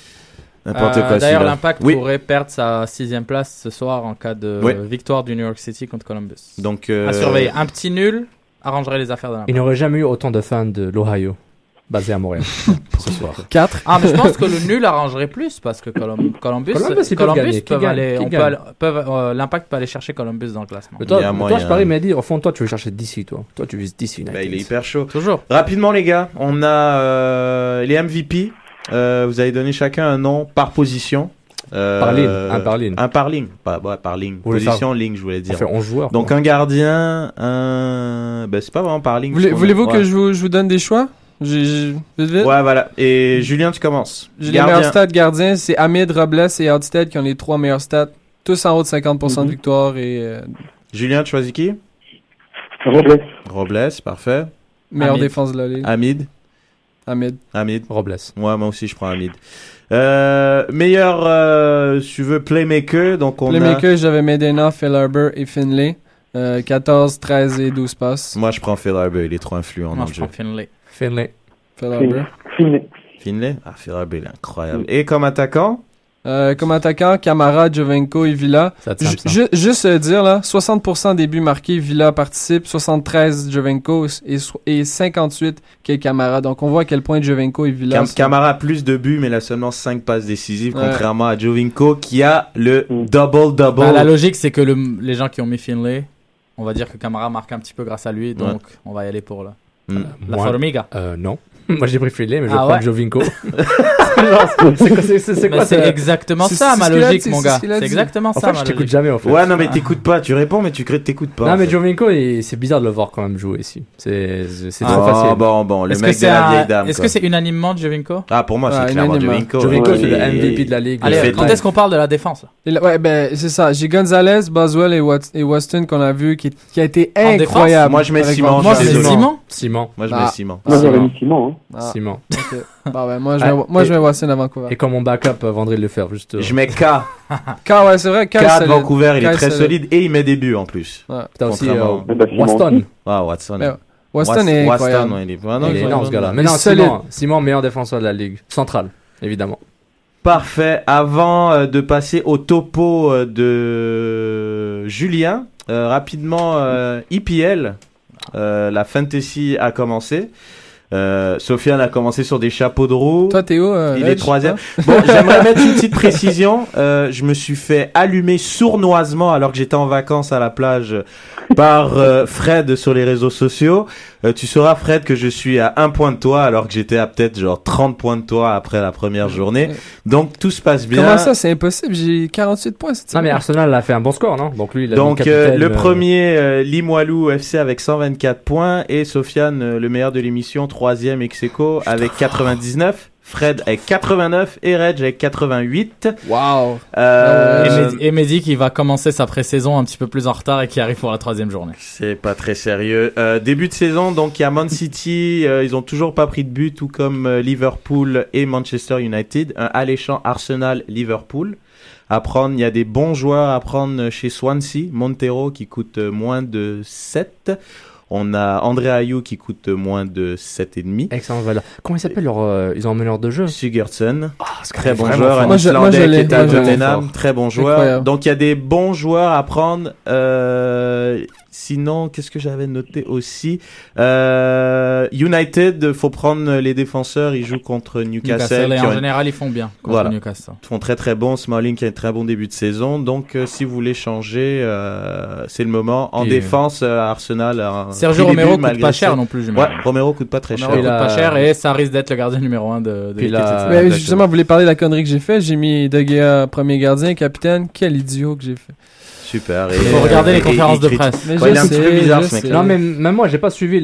N'importe Euh, quoi, D'ailleurs, l'impact Oui. pourrait perdre sa sixième place ce soir en cas de Oui. victoire du New York City contre Columbus. Donc, euh, À surveiller. Un petit nul arrangerait les affaires de Il l'impact. n'aurait jamais eu autant de fans de l'Ohio basés à Montréal ce soir. 4. Ah, mais je pense que le nul arrangerait plus parce que Colum- Columbus, Columbus, ils peuvent gagner. Aller, on peut aller- peuvent, euh, l'impact peut aller chercher Columbus dans le classement. Mais toi, Il y a mais moyen. toi, je parie, Mehdi, au fond, toi, tu veux chercher DC, toi. Toi, tu vises DC United. bah, il est hyper chaud. Toujours. Rapidement, les gars, on a euh, les MVP. Euh, vous avez donné chacun un nom par position. Euh, Par ligne, un par ligne. Un par ligne. Pas, par ligne. Vous Position, ligne, je voulais On dire. fait 11 joueurs. Donc, quoi. un gardien, un. Ben, c'est pas vraiment par ligne. Voulez- Voulez-vous ouais. que je vous, je vous donne des choix? Vite, vite. Ouais, voilà. Et Julien, tu commences. Les meilleurs stats gardiens, c'est Hamid, Robles et Hardstead qui ont les trois meilleurs stats. Tous en haut de 50% de Mhm. victoire et euh, Julien, tu choisis qui? Robles. Robles, parfait. meilleure Hamid. défense de la ligue. Hamid. Hamid. Hamid. Robles. Ouais, moi aussi, je prends Hamid. Euh, meilleur, euh, si tu veux, playmaker. Donc, on Playmaker, j'avais Medina, Fellerber et Finlay. Euh, 14, 13 et 12 passes. a. Moi, je prends Phil Harbour. Il est trop influent Moi, dans le je jeu. prends Finlay. Finlay. Fellerber. Fini. Finlay? Ah, Phil Harbour, il est incroyable. Et comme attaquant Euh, comme attaquant, Camara, Jovenko et Villa. Ju- juste euh, dire là, 60% des buts marqués, Villa participe, 73 Jovenko et, so- et 58 Kei Camara. Donc on voit à quel point Jovenko et Villa Cam- sont- Camara a plus de buts, mais il a seulement 5 passes décisives, Ouais. contrairement à Jovinko qui a le double-double. Bah, la logique, c'est que le- les gens qui ont mis Finlay, on va dire que Camara marque un petit peu grâce à lui, donc on va y aller pour la, Mm. la Moi, Formiga. euh, non. Moi, j'ai pris Finlay, mais je Ah prends ouais Jovinko. C'est quoi, exactement ça, ma logique, mon gars. C'est exactement En ça, je t'écoute jamais, en fait. Ouais, non, mais t'écoutes pas. Tu réponds, mais tu crées- t'écoutes pas. Non, mais. Jovinko, il- c'est bizarre de le voir quand même jouer ici. C'est c'est Ah, trop facile. bon, bon, le Est-ce que mec de c'est la vieille dame. est-ce que c'est unanimement Jovinko? Ah, pour moi, c'est clairement unanimement. Jovinko. Jovinko, c'est le MVP de la ligue. Allez, quand est-ce qu'on parle de la défense? Ouais, ben, c'est ça. J'ai Gonzalez, Boswell et, Weston qu'on a vu qui, qui a été incroyable. Moi, je mets Simon. Moi, je désolé. Simon. Simon? Moi, je mets Simon. Moi, j'aurais mis Simon. Ah, Simon. Bah ouais, moi, je Ah, mets, moi, je mets Weston à Vancouver. Et comme mon backup, euh, Vendry le faire, juste. euh, Je mets K. Car, ouais, c'est vrai, K Kyle de. Vancouver, il est très solide. et il met des buts en plus. Ouais. T'as aussi euh, Bah, Simon Waston. Ah, Watson. Est Waston, incroyable. il est Il est énorme ce gars-là. Mais non. Simon, Simon, meilleur défenseur de la ligue. Central, évidemment. Parfait. Avant euh, de passer au topo de Julien, euh, rapidement, euh, IPL, euh, la fantasy a commencé. Euh, Sofiane a commencé sur des chapeaux de roue. Toi, Théo, euh, Il est troisième. Bon, j'aimerais mettre une petite précision. Euh, je me suis fait allumer sournoisement alors que j'étais en vacances à la plage par euh, Fred sur les réseaux sociaux. Euh, tu sauras, Fred, que je suis à un point de toi alors que j'étais à peut-être genre 30 points de toi après la première journée. Donc tout se passe bien. Comment ça, c'est impossible? J'ai 48 points cette Non, mais semaine. Arsenal a fait un bon score, non? Donc lui, il a Donc euh, le euh, premier euh, Limoilou FC avec 124 points et Sofiane euh, le meilleur de l'émission troisième ex avec 99. Fred avec 89 et Reg avec 88. Wow. Euh, Et Mehdi- qui va commencer sa pré-saison un petit peu plus en retard et qui arrive pour la troisième journée. C'est pas très sérieux. Euh, début de saison, donc il y a Man City, euh, ils ont toujours pas pris de but, tout comme euh, Liverpool et Manchester United. Un alléchant Arsenal-Liverpool. À prendre, il y a des bons joueurs à prendre chez Swansea, Montero qui coûte euh, moins de 7. On a André Ayou qui coûte moins de 7,5. Excellent valeur. Comment ils s'appellent leur, euh, Ils ont un meneur de jeu Sigurdsson, c'est très bon joueur, fort. un Moi, je- moi, je Islandais qui est à. Tottenham, très bon joueur. Incroyable. Donc il y a des bons joueurs à prendre. Euh, sinon, qu'est-ce que j'avais noté aussi? Euh, United, faut prendre les défenseurs. Ils jouent contre Newcastle. Newcastle, et en une- général, ils font bien contre Voilà. Newcastle. Ils font très très bon. Smalling qui a un très bon début de saison. Donc euh, si vous voulez changer, euh, c'est le moment. En Et- défense, euh, Arsenal. a Sergio Romero début, coûte pas cher ça. non plus, Ouais. Romero coûte pas très Romero cher. coûte la- pas cher et ça risque d'être le gardien numéro 1 de, de la- cette saison. Mais justement, vous voulez parler de la connerie que j'ai fait. J'ai mis De Gea premier gardien, capitaine. Quel idiot que j'ai fait. Super. Et, faut euh, regarder les et- conférences et de presse. Mais Ouais, je il est un petit peu bizarre ce mec. sais. Non, mais même moi, j'ai pas suivi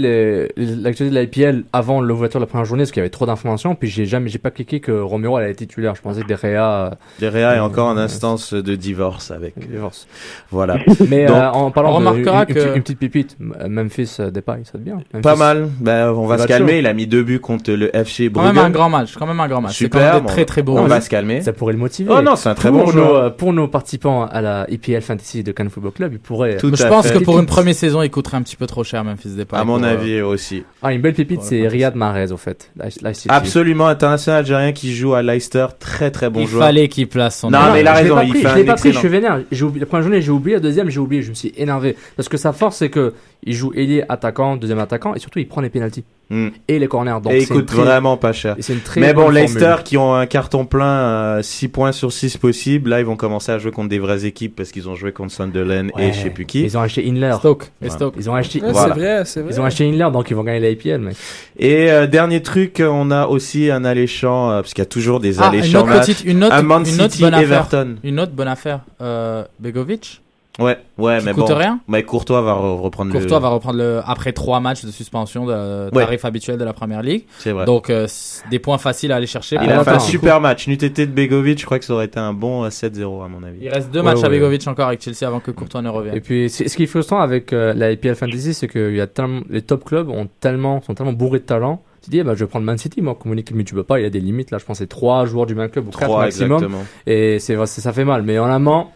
l'actualité de la IPL avant l'ouverture de la première journée parce qu'il y avait trop d'informations. Puis j'ai jamais, j'ai pas cliqué que Romero allait être titulaire. Je pensais que Derrea Derrea est encore en Euh, instance de divorce avec. euh, divorce. Voilà. Mais Donc, euh, en parlant on de remarquera une, une que- petite- une petite pépite, Memphis euh, Depay, ça te bien. Pas Memphis. mal. Ben, on va se calmer. chaud. Il a mis deux buts contre le FC Quand même un Brugge. grand match, quand même un grand match. Quand Super. très très beau. On va match. se calmer. Ça pourrait le motiver. Oh non, c'est un très pour bon euh, pour nos participants à la IPL Fantasy de Cannes Football Club, il pourrait. Tout je pense fait. que pour une première saison, il coûterait un petit peu trop cher, Memphis Depay. À mon pour, euh, avis aussi. Ah, une belle pépite, c'est Riyad Mahrez, au fait. City. Absolument international algérien qui joue à Leicester. Très très bon il joueur. fallait qu'il place son. Non, mais il a je l'ai raison, pas il pris, fait je l'ai pas pris, je suis vénère. Oublié, la première journée, j'ai oublié, la deuxième, j'ai oublié, je me suis énervé. Parce que sa force, c'est que il joue ailier, attaquant, deuxième attaquant, et surtout, il prend les pénalties. Hmm. Et les corners. Donc, Et il une coûte très- vraiment pas cher. et c'est une très Mais bon, Leicester formule. qui ont un carton plein, 6 points sur 6 possibles, là ils vont commencer à jouer contre des vraies équipes parce qu'ils ont joué contre Sunderland Ouais. et je sais plus qui. Ils ont acheté Inler. Stoke. Ouais. Stoke. Ils ont acheté, Ouais, Voilà. C'est vrai, c'est vrai. ils ont acheté Inler, donc ils vont gagner la IPL, mec. Et euh, dernier truc, on a aussi un alléchant, euh, parce qu'il y a toujours des Ah, une alléchants autre matchs. petite, une autre, Un Man une autre City bonne affaire. Everton. Une autre bonne affaire. Euh, Begovic. Ouais, ouais, Qui mais coûte bon. rien. Mais Courtois va re- reprendre Courtois le. va reprendre le après trois matchs de suspension de tarif habituel de la première ligue. C'est vrai. Donc euh, c'est des points faciles à aller chercher. il a fait un super match. N'eût été de Begovic, je crois que ça aurait été un bon euh, 7-0 à mon avis. Il reste deux Ouais, matchs à ouais. Begovic encore avec Chelsea avant que Courtois ne revienne. Et puis, c'est- ce qui est frustrant avec euh, la IPL Fantasy, c'est que il y a tellement, les top clubs ont tellement, sont tellement bourrés de talent. Tu dis, eh ben, je vais prendre Man City, moi, comme une équipe, mais tu peux pas, il y a des limites, là. Je pense c'est trois joueurs du même club ou quatre 3 maximum. exactement. Et c'est vrai, c'est- ça fait mal. Mais en amont,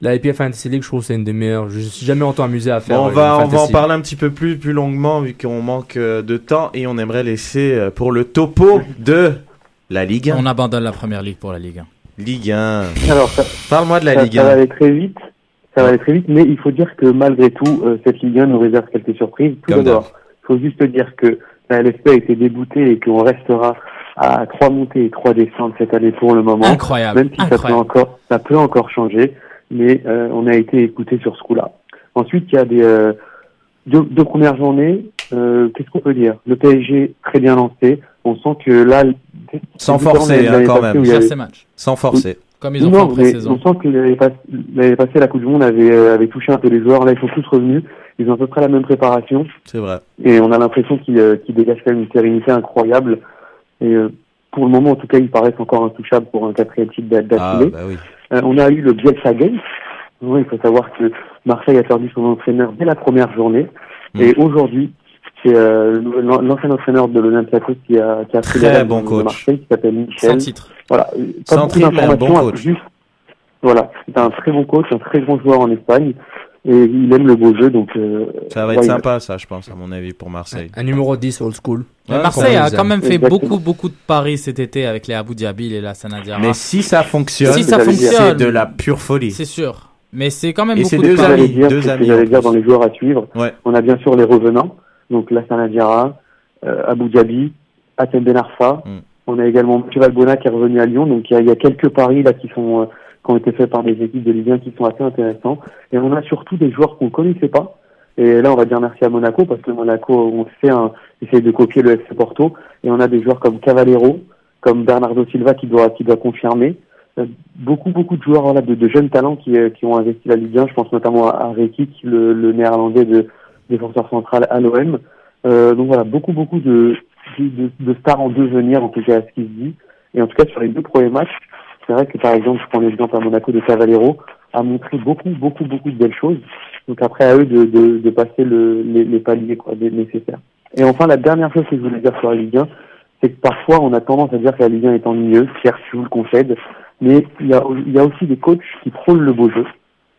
la IPL Fantasy League, je trouve que c'est une des meilleures. Je suis jamais autant amusé à faire. Bon, on va, on va en parler un petit peu plus, plus longuement vu qu'on manque euh, de temps et on aimerait laisser euh, pour le topo de la Ligue 1. On abandonne la première ligue pour la Ligue 1. Ligue 1. Alors, Parle-moi de la ça, Ligue ça va 1. aller très vite. Ça va aller très vite, mais il faut dire que malgré tout, euh, cette Ligue 1 nous réserve quelques surprises. Tout d'abord, il faut juste dire que la LFP a été déboutée et qu'on restera à trois montées et trois descentes cette année pour le moment. Incroyable. Même si ça peut encore, ça peut encore changer, mais euh, on a été écouté sur ce coup-là. Ensuite, il y a des euh, deux, deux premières journées. Euh, Qu'est-ce qu'on peut dire? Le PSG très bien lancé. On sent que là, Sans forcer, hein, quand même. avait- ces matchs. Sans forcer. Comme ils ont fait non, en mais pré-saison. on sent que l'année pass- l'année passée, la Coupe du Monde avait, euh, avait touché un peu les joueurs. Là, ils sont tous revenus. Ils ont à peu près la même préparation. C'est vrai. Et on a l'impression qu'ils euh, qu'ils dégagent quand même une sérénité incroyable. Et euh, pour le moment, en tout cas, ils paraissent encore intouchables pour un quatrième titre Ah, d'affilée. bah oui. Euh, on a eu le Bielsa Game. Oui, il faut savoir que Marseille a perdu son entraîneur dès la première journée. Mm. Et aujourd'hui, c'est euh, l'an- l'ancien entraîneur de l'Olympiakos qui a, qui a pris rênes bon de coach. Marseille, qui s'appelle Sans Michel. titre. Voilà, pas Sans beaucoup triple, mais un d'informations, bon coach. juste. Voilà, c'est un très bon coach, un très bon joueur en Espagne, et il aime le beau jeu, donc. euh, Ça va être ouais, sympa, ça, je pense, à mon avis, pour Marseille. Un numéro 10 old school. Ouais, Marseille a quand même fait Exactement. beaucoup, beaucoup de paris cet été avec les Abu Dhabi et la Sanadiara. Mais si ça fonctionne, Si ça dire. c'est fonctionne, de la pure folie. c'est sûr. Mais c'est quand même Et beaucoup de deux paris. j'allais dire, deux amis, j'allais dire dans les joueurs à suivre. Ouais. On a bien sûr les revenants, donc la Sanadiara, euh, Abu Dhabi, Atem Ben Arfa. Mm. On a également Mathieu Valbona qui est revenu à Lyon, donc il y a, il y a quelques paris là qui sont euh, qui ont été faits par des équipes de Ligue 1 qui sont assez intéressants. Et on a surtout des joueurs qu'on connaissait pas. Et là, on va dire merci à Monaco parce que Monaco, on le sait, hein, essaye de copier le FC Porto. Et on a des joueurs comme Cavallero, comme Bernardo Silva qui doit qui doit confirmer. Euh, beaucoup beaucoup de joueurs voilà, de, jeunes talents qui, euh, qui ont investi la Ligue 1. Je pense notamment à, à Rekic, le, le néerlandais de défenseur central à l'OM. Euh, donc voilà, beaucoup beaucoup de, de, de stars en devenir, en tout cas à ce qui se dit. Et en tout cas sur les deux premiers matchs, c'est vrai que par exemple, je prends l'exemple à Monaco de Cavallero, a montré beaucoup beaucoup beaucoup de belles choses. Donc après à eux de, de, de passer le, les, les paliers quoi, nécessaires. Et enfin la dernière chose que je voulais dire sur la Ligue 1, c'est que parfois on a tendance à dire que la Ligue 1 est ennuyeuse, je vous le concède, mais il y a, il y a aussi des coachs qui prônent le beau jeu,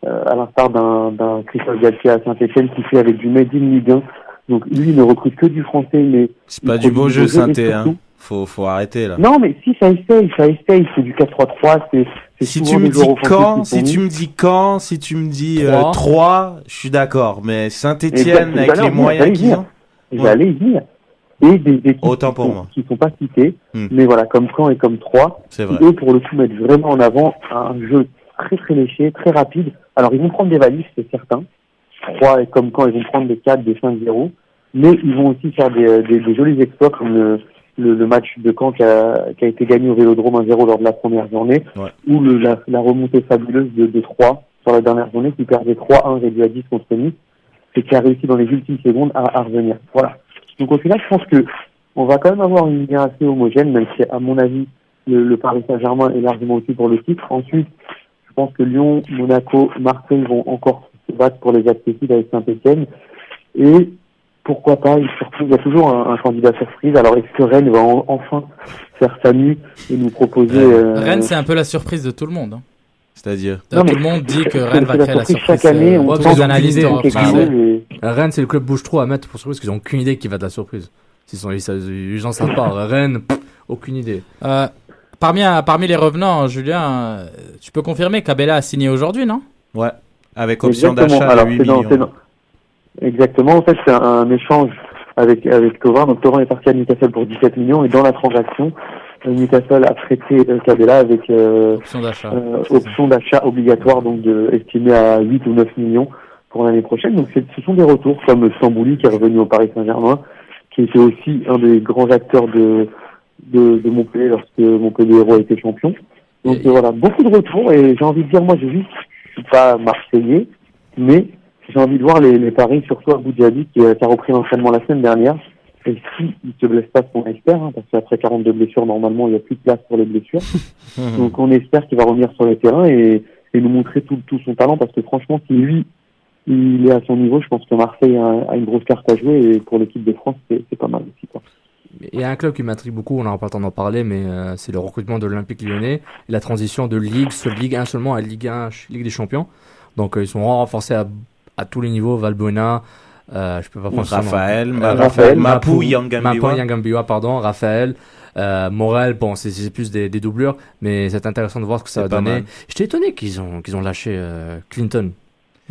euh, à l'instar d'un Christophe Galtier à Saint-Etienne qui fait avec du Made in Ligue 1 Donc lui, il ne recrute que du français, mais C'est pas du beau jeu, hein. Faut, faut arrêter, là. Non, mais si ça essaye, ça essaye. C'est du 4-3-3. C'est c'est Si souvent tu me des dis quand, qui si tu me dis quand, si tu me dis euh, Trois. 3, je suis d'accord. Mais Exact, Saint-Etienne, avec j'allais les moyens j'allais qu'ils ont. J'allais y venir. Et des équipes Autant qui, pour sont, moi. qui sont pas citées, Hmm. mais voilà, comme Caen et comme Troyes, C'est qui vrai. eux, pour le coup, mettent vraiment en avant un jeu très très léché, très rapide. Alors, ils vont prendre des valises, c'est certain. Troyes et comme Caen, ils vont prendre des 4, des 5-0. Mais ils vont aussi faire des, euh, des, des jolis exploits comme le, le, le match de Caen qui a, qui a été gagné au Vélodrome 1-0 lors de la première journée, Ouais. ou le, la, la remontée fabuleuse de, de 3 sur la dernière journée qui perdait 3-1 réduit à 10 contre Nice et qui a réussi dans les ultimes secondes à, à revenir. Voilà. Donc au final, je pense que on va quand même avoir une ligne assez homogène, même si à mon avis le, le Paris Saint-Germain est largement au-dessus pour le titre. Ensuite, je pense que Lyon, Monaco, Marseille vont encore se battre pour les accessibles avec Saint-Etienne. Et pourquoi pas une surprise Il y a toujours un, un candidat surprise. Alors est-ce que Rennes va en- enfin faire sa mue et nous proposer euh, Rennes, c'est un peu la surprise de tout le monde. hein. C'est-à-dire. Tout le monde dit que Rennes c'est va créer la surprise chaque année. euh, on tous les analystes Rennes, c'est le club bouge trop à mettre pour surprise parce qu'ils ont aucune idée qui va de la surprise. S'ils sont, ils, ils, ils en savent pas. Rennes, pff, aucune idée. Euh, parmi, parmi les revenants, Julien, tu peux confirmer qu'Abella a signé aujourd'hui, non? Ouais. Avec option Exactement. d'achat à Alors, 8 c'est dans- millions. Exactement. En fait, c'est un, un échange avec avec Tovin. Donc Tovin est parti à Newcastle pour 17 millions et dans la transaction, euh, Newcastle a traité euh, Cabella avec euh, Option d'achat. euh, obligatoire, donc de, estimée à 8 ou 9 millions pour l'année prochaine. Donc ce sont des retours comme Stambouli qui est revenu au Paris Saint-Germain, qui était aussi un des grands acteurs de de, de Montpellier lorsque Montpellier Héros a été champion. Donc Et- voilà, beaucoup de retours et j'ai envie de dire, moi je vis, je suis pas marseillais, mais j'ai envie de voir les, les paris, surtout à qui, euh, qui a repris l'entraînement la semaine dernière. Et si il se blesse pas, on espère, hein, parce qu'après 42 blessures, normalement, il n'y a plus de place pour les blessures. Donc on espère qu'il va revenir sur le terrain et, et nous montrer tout, tout son talent, parce que franchement, si lui, il est à son niveau, je pense que Marseille a, a une grosse carte à jouer et pour l'équipe de France, c'est pas mal aussi. Quoi. Il y a un club qui m'intrigue beaucoup, on n'aura pas le temps d'en parler, mais euh, c'est le recrutement de l'Olympique lyonnais et la transition de Ligue, seule Ligue 1 seulement à Ligue 1, ch- Ligue des Champions. Donc euh, ils sont renforcés à, à tous les niveaux, Valbuena, euh, je peux pas prendre. Raphaël, Euh, Ma- Raphaël, Mapou, Mapou, Yangambiwa. Yangambiwa, pardon, Raphaël, euh, Morel, bon, c'est plus des, des doublures, mais c'est intéressant de voir ce que ça va donner. J'étais étonné qu'ils ont, qu'ils ont lâché euh, Clinton,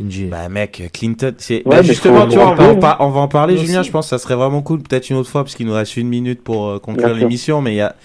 Inji. Bah mec, Clinton, c'est Ouais, bah, justement, tu vois, on va, en rappeler, par- on va en parler, Julien. aussi. Je pense que ça serait vraiment cool, peut-être une autre fois, parce qu'il nous reste une minute pour euh, conclure l'émission. Mais il y a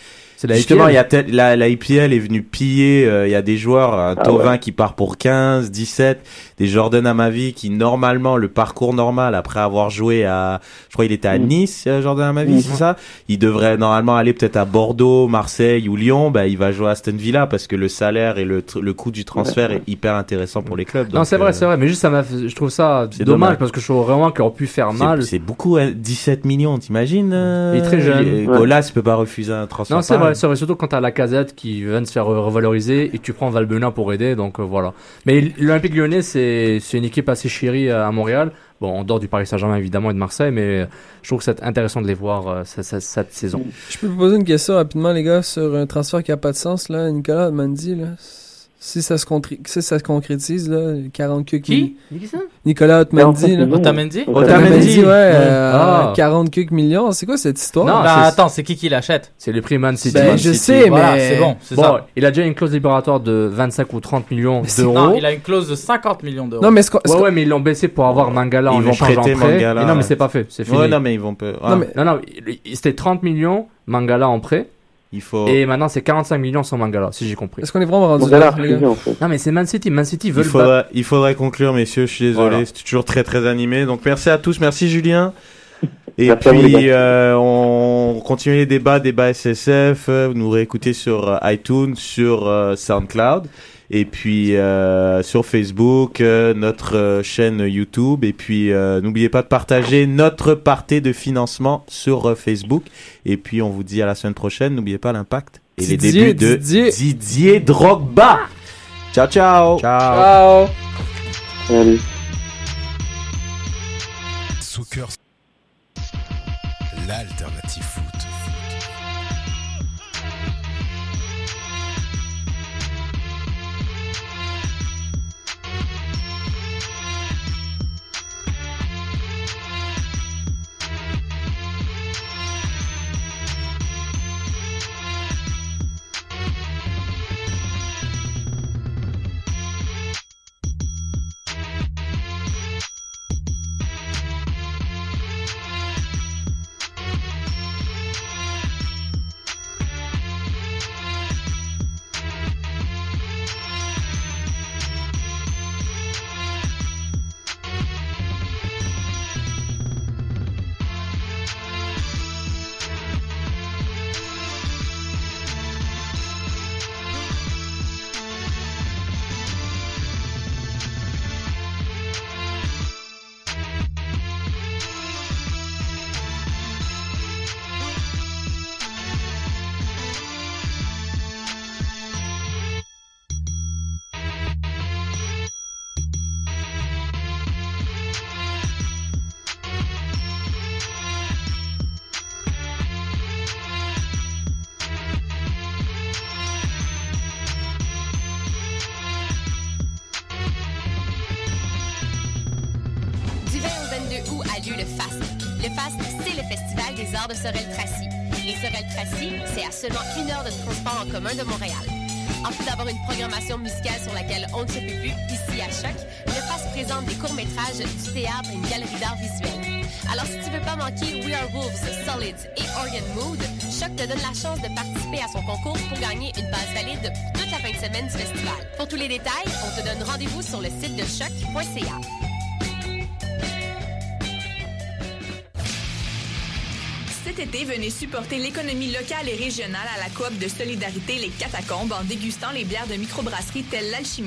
la justement, il y a tel- la, la IPL est venue piller. euh, Il y a des joueurs, un Ah Tovin ouais. qui part pour 15, 17, des Jordan Amavi qui normalement le parcours normal après avoir joué à, je crois il était à Mm. Nice, euh, Jordan Amavi, Mm. c'est ça? Il devrait normalement aller peut-être à Bordeaux, Marseille ou Lyon. Bah il va jouer à Aston Villa parce que le salaire et le, le coût du transfert est hyper intéressant pour les clubs. Non, c'est vrai, euh, c'est vrai, mais juste ça m'a, fait- je trouve ça c'est dommage, dommage. parce que je trouve vraiment qu'ils auraient pu faire mal. C'est beaucoup, hein, 17 millions, t'imagines euh, Il est très jeune. il- Ouais. Golas peut pas refuser un transfert. Non, c'est vrai, c'est vrai, surtout quand t'as la casette qui vient de se faire re- revaloriser et tu prends Valbuena pour aider, donc euh, voilà. Mais l'Olympique lyonnais, c'est c'est une équipe assez chérie à Montréal. Bon, en dehors du Paris Saint-Germain évidemment et de Marseille, mais euh, je trouve que c'est intéressant de les voir euh, cette, cette- saison. Je peux vous poser une question rapidement, les gars, sur un transfert qui a pas de sens, là. Nicolas Otmandi, là. Si ça se, si ça se concrétise, là, 40 quelques Qui? Nicolas? Otmandi, 45 là. millions. Otamendi? Otamendi. Otamendi, ouais, euh, Ah. 40 quelques millions. C'est quoi cette histoire? Non, Bah, attends, c'est qui qui l'achète? C'est le prix Man City. Ben, Man je City. sais, Voilà, mais. c'est bon, c'est Bon, ça. il a déjà une clause libératoire de 25 ou 30 millions d'euros. Non, il a une clause de 50 millions d'euros. Non, mais Ouais, ouais, ils l'ont baissé pour avoir Mangala Ils en vont échange en prêter prêt. Mangala, Et non, mais c'est pas fait, c'est fini. Ouais, non, mais ils vont peu. Non, mais- Non, non, il- c'était 30 millions Mangala en prêt. Il faut. Et maintenant, c'est 45 millions sans Mangala, si j'ai compris. Est-ce qu'on est vraiment rendu là, en fait. Non, mais c'est Man City. Man City Il veulent battre. faudrait, il faudrait conclure, messieurs. Je suis désolé. Voilà. C'était toujours très, très animé. Donc, merci à tous. Merci, Julien. Et Merci puis, euh, on continue les débats, débats SSF. Vous nous réécoutez sur euh, iTunes, sur euh, SoundCloud. Et puis, euh, sur Facebook, euh, notre euh, chaîne YouTube. Et puis, euh, n'oubliez pas de partager notre partie de financement sur euh, Facebook. Et puis, on vous dit à la semaine prochaine. N'oubliez pas l'impact et les Didier, débuts de Didier. Didier Drogba. Ciao, ciao. Ciao! Soccer. L'alternative foot. De Sorel-Tracy. Et Sorel-Tracy, c'est à seulement une heure de transport en commun de Montréal. En plus d'avoir une programmation musicale sur laquelle on ne se peut plus ici à Choc, le FAST présente des courts-métrages, du théâtre et une galerie d'art visuel. Alors si tu veux pas manquer We Are Wolves, Solids et Organ Mood, Choc te donne la chance de participer à son concours pour gagner une base valide toute la fin de semaine du festival. Pour tous les détails, on te donne rendez-vous sur le site de choc.ca. venez supporter l'économie locale et régionale à la coop de solidarité Les Catacombes en dégustant les bières de microbrasserie telles l'Alchimie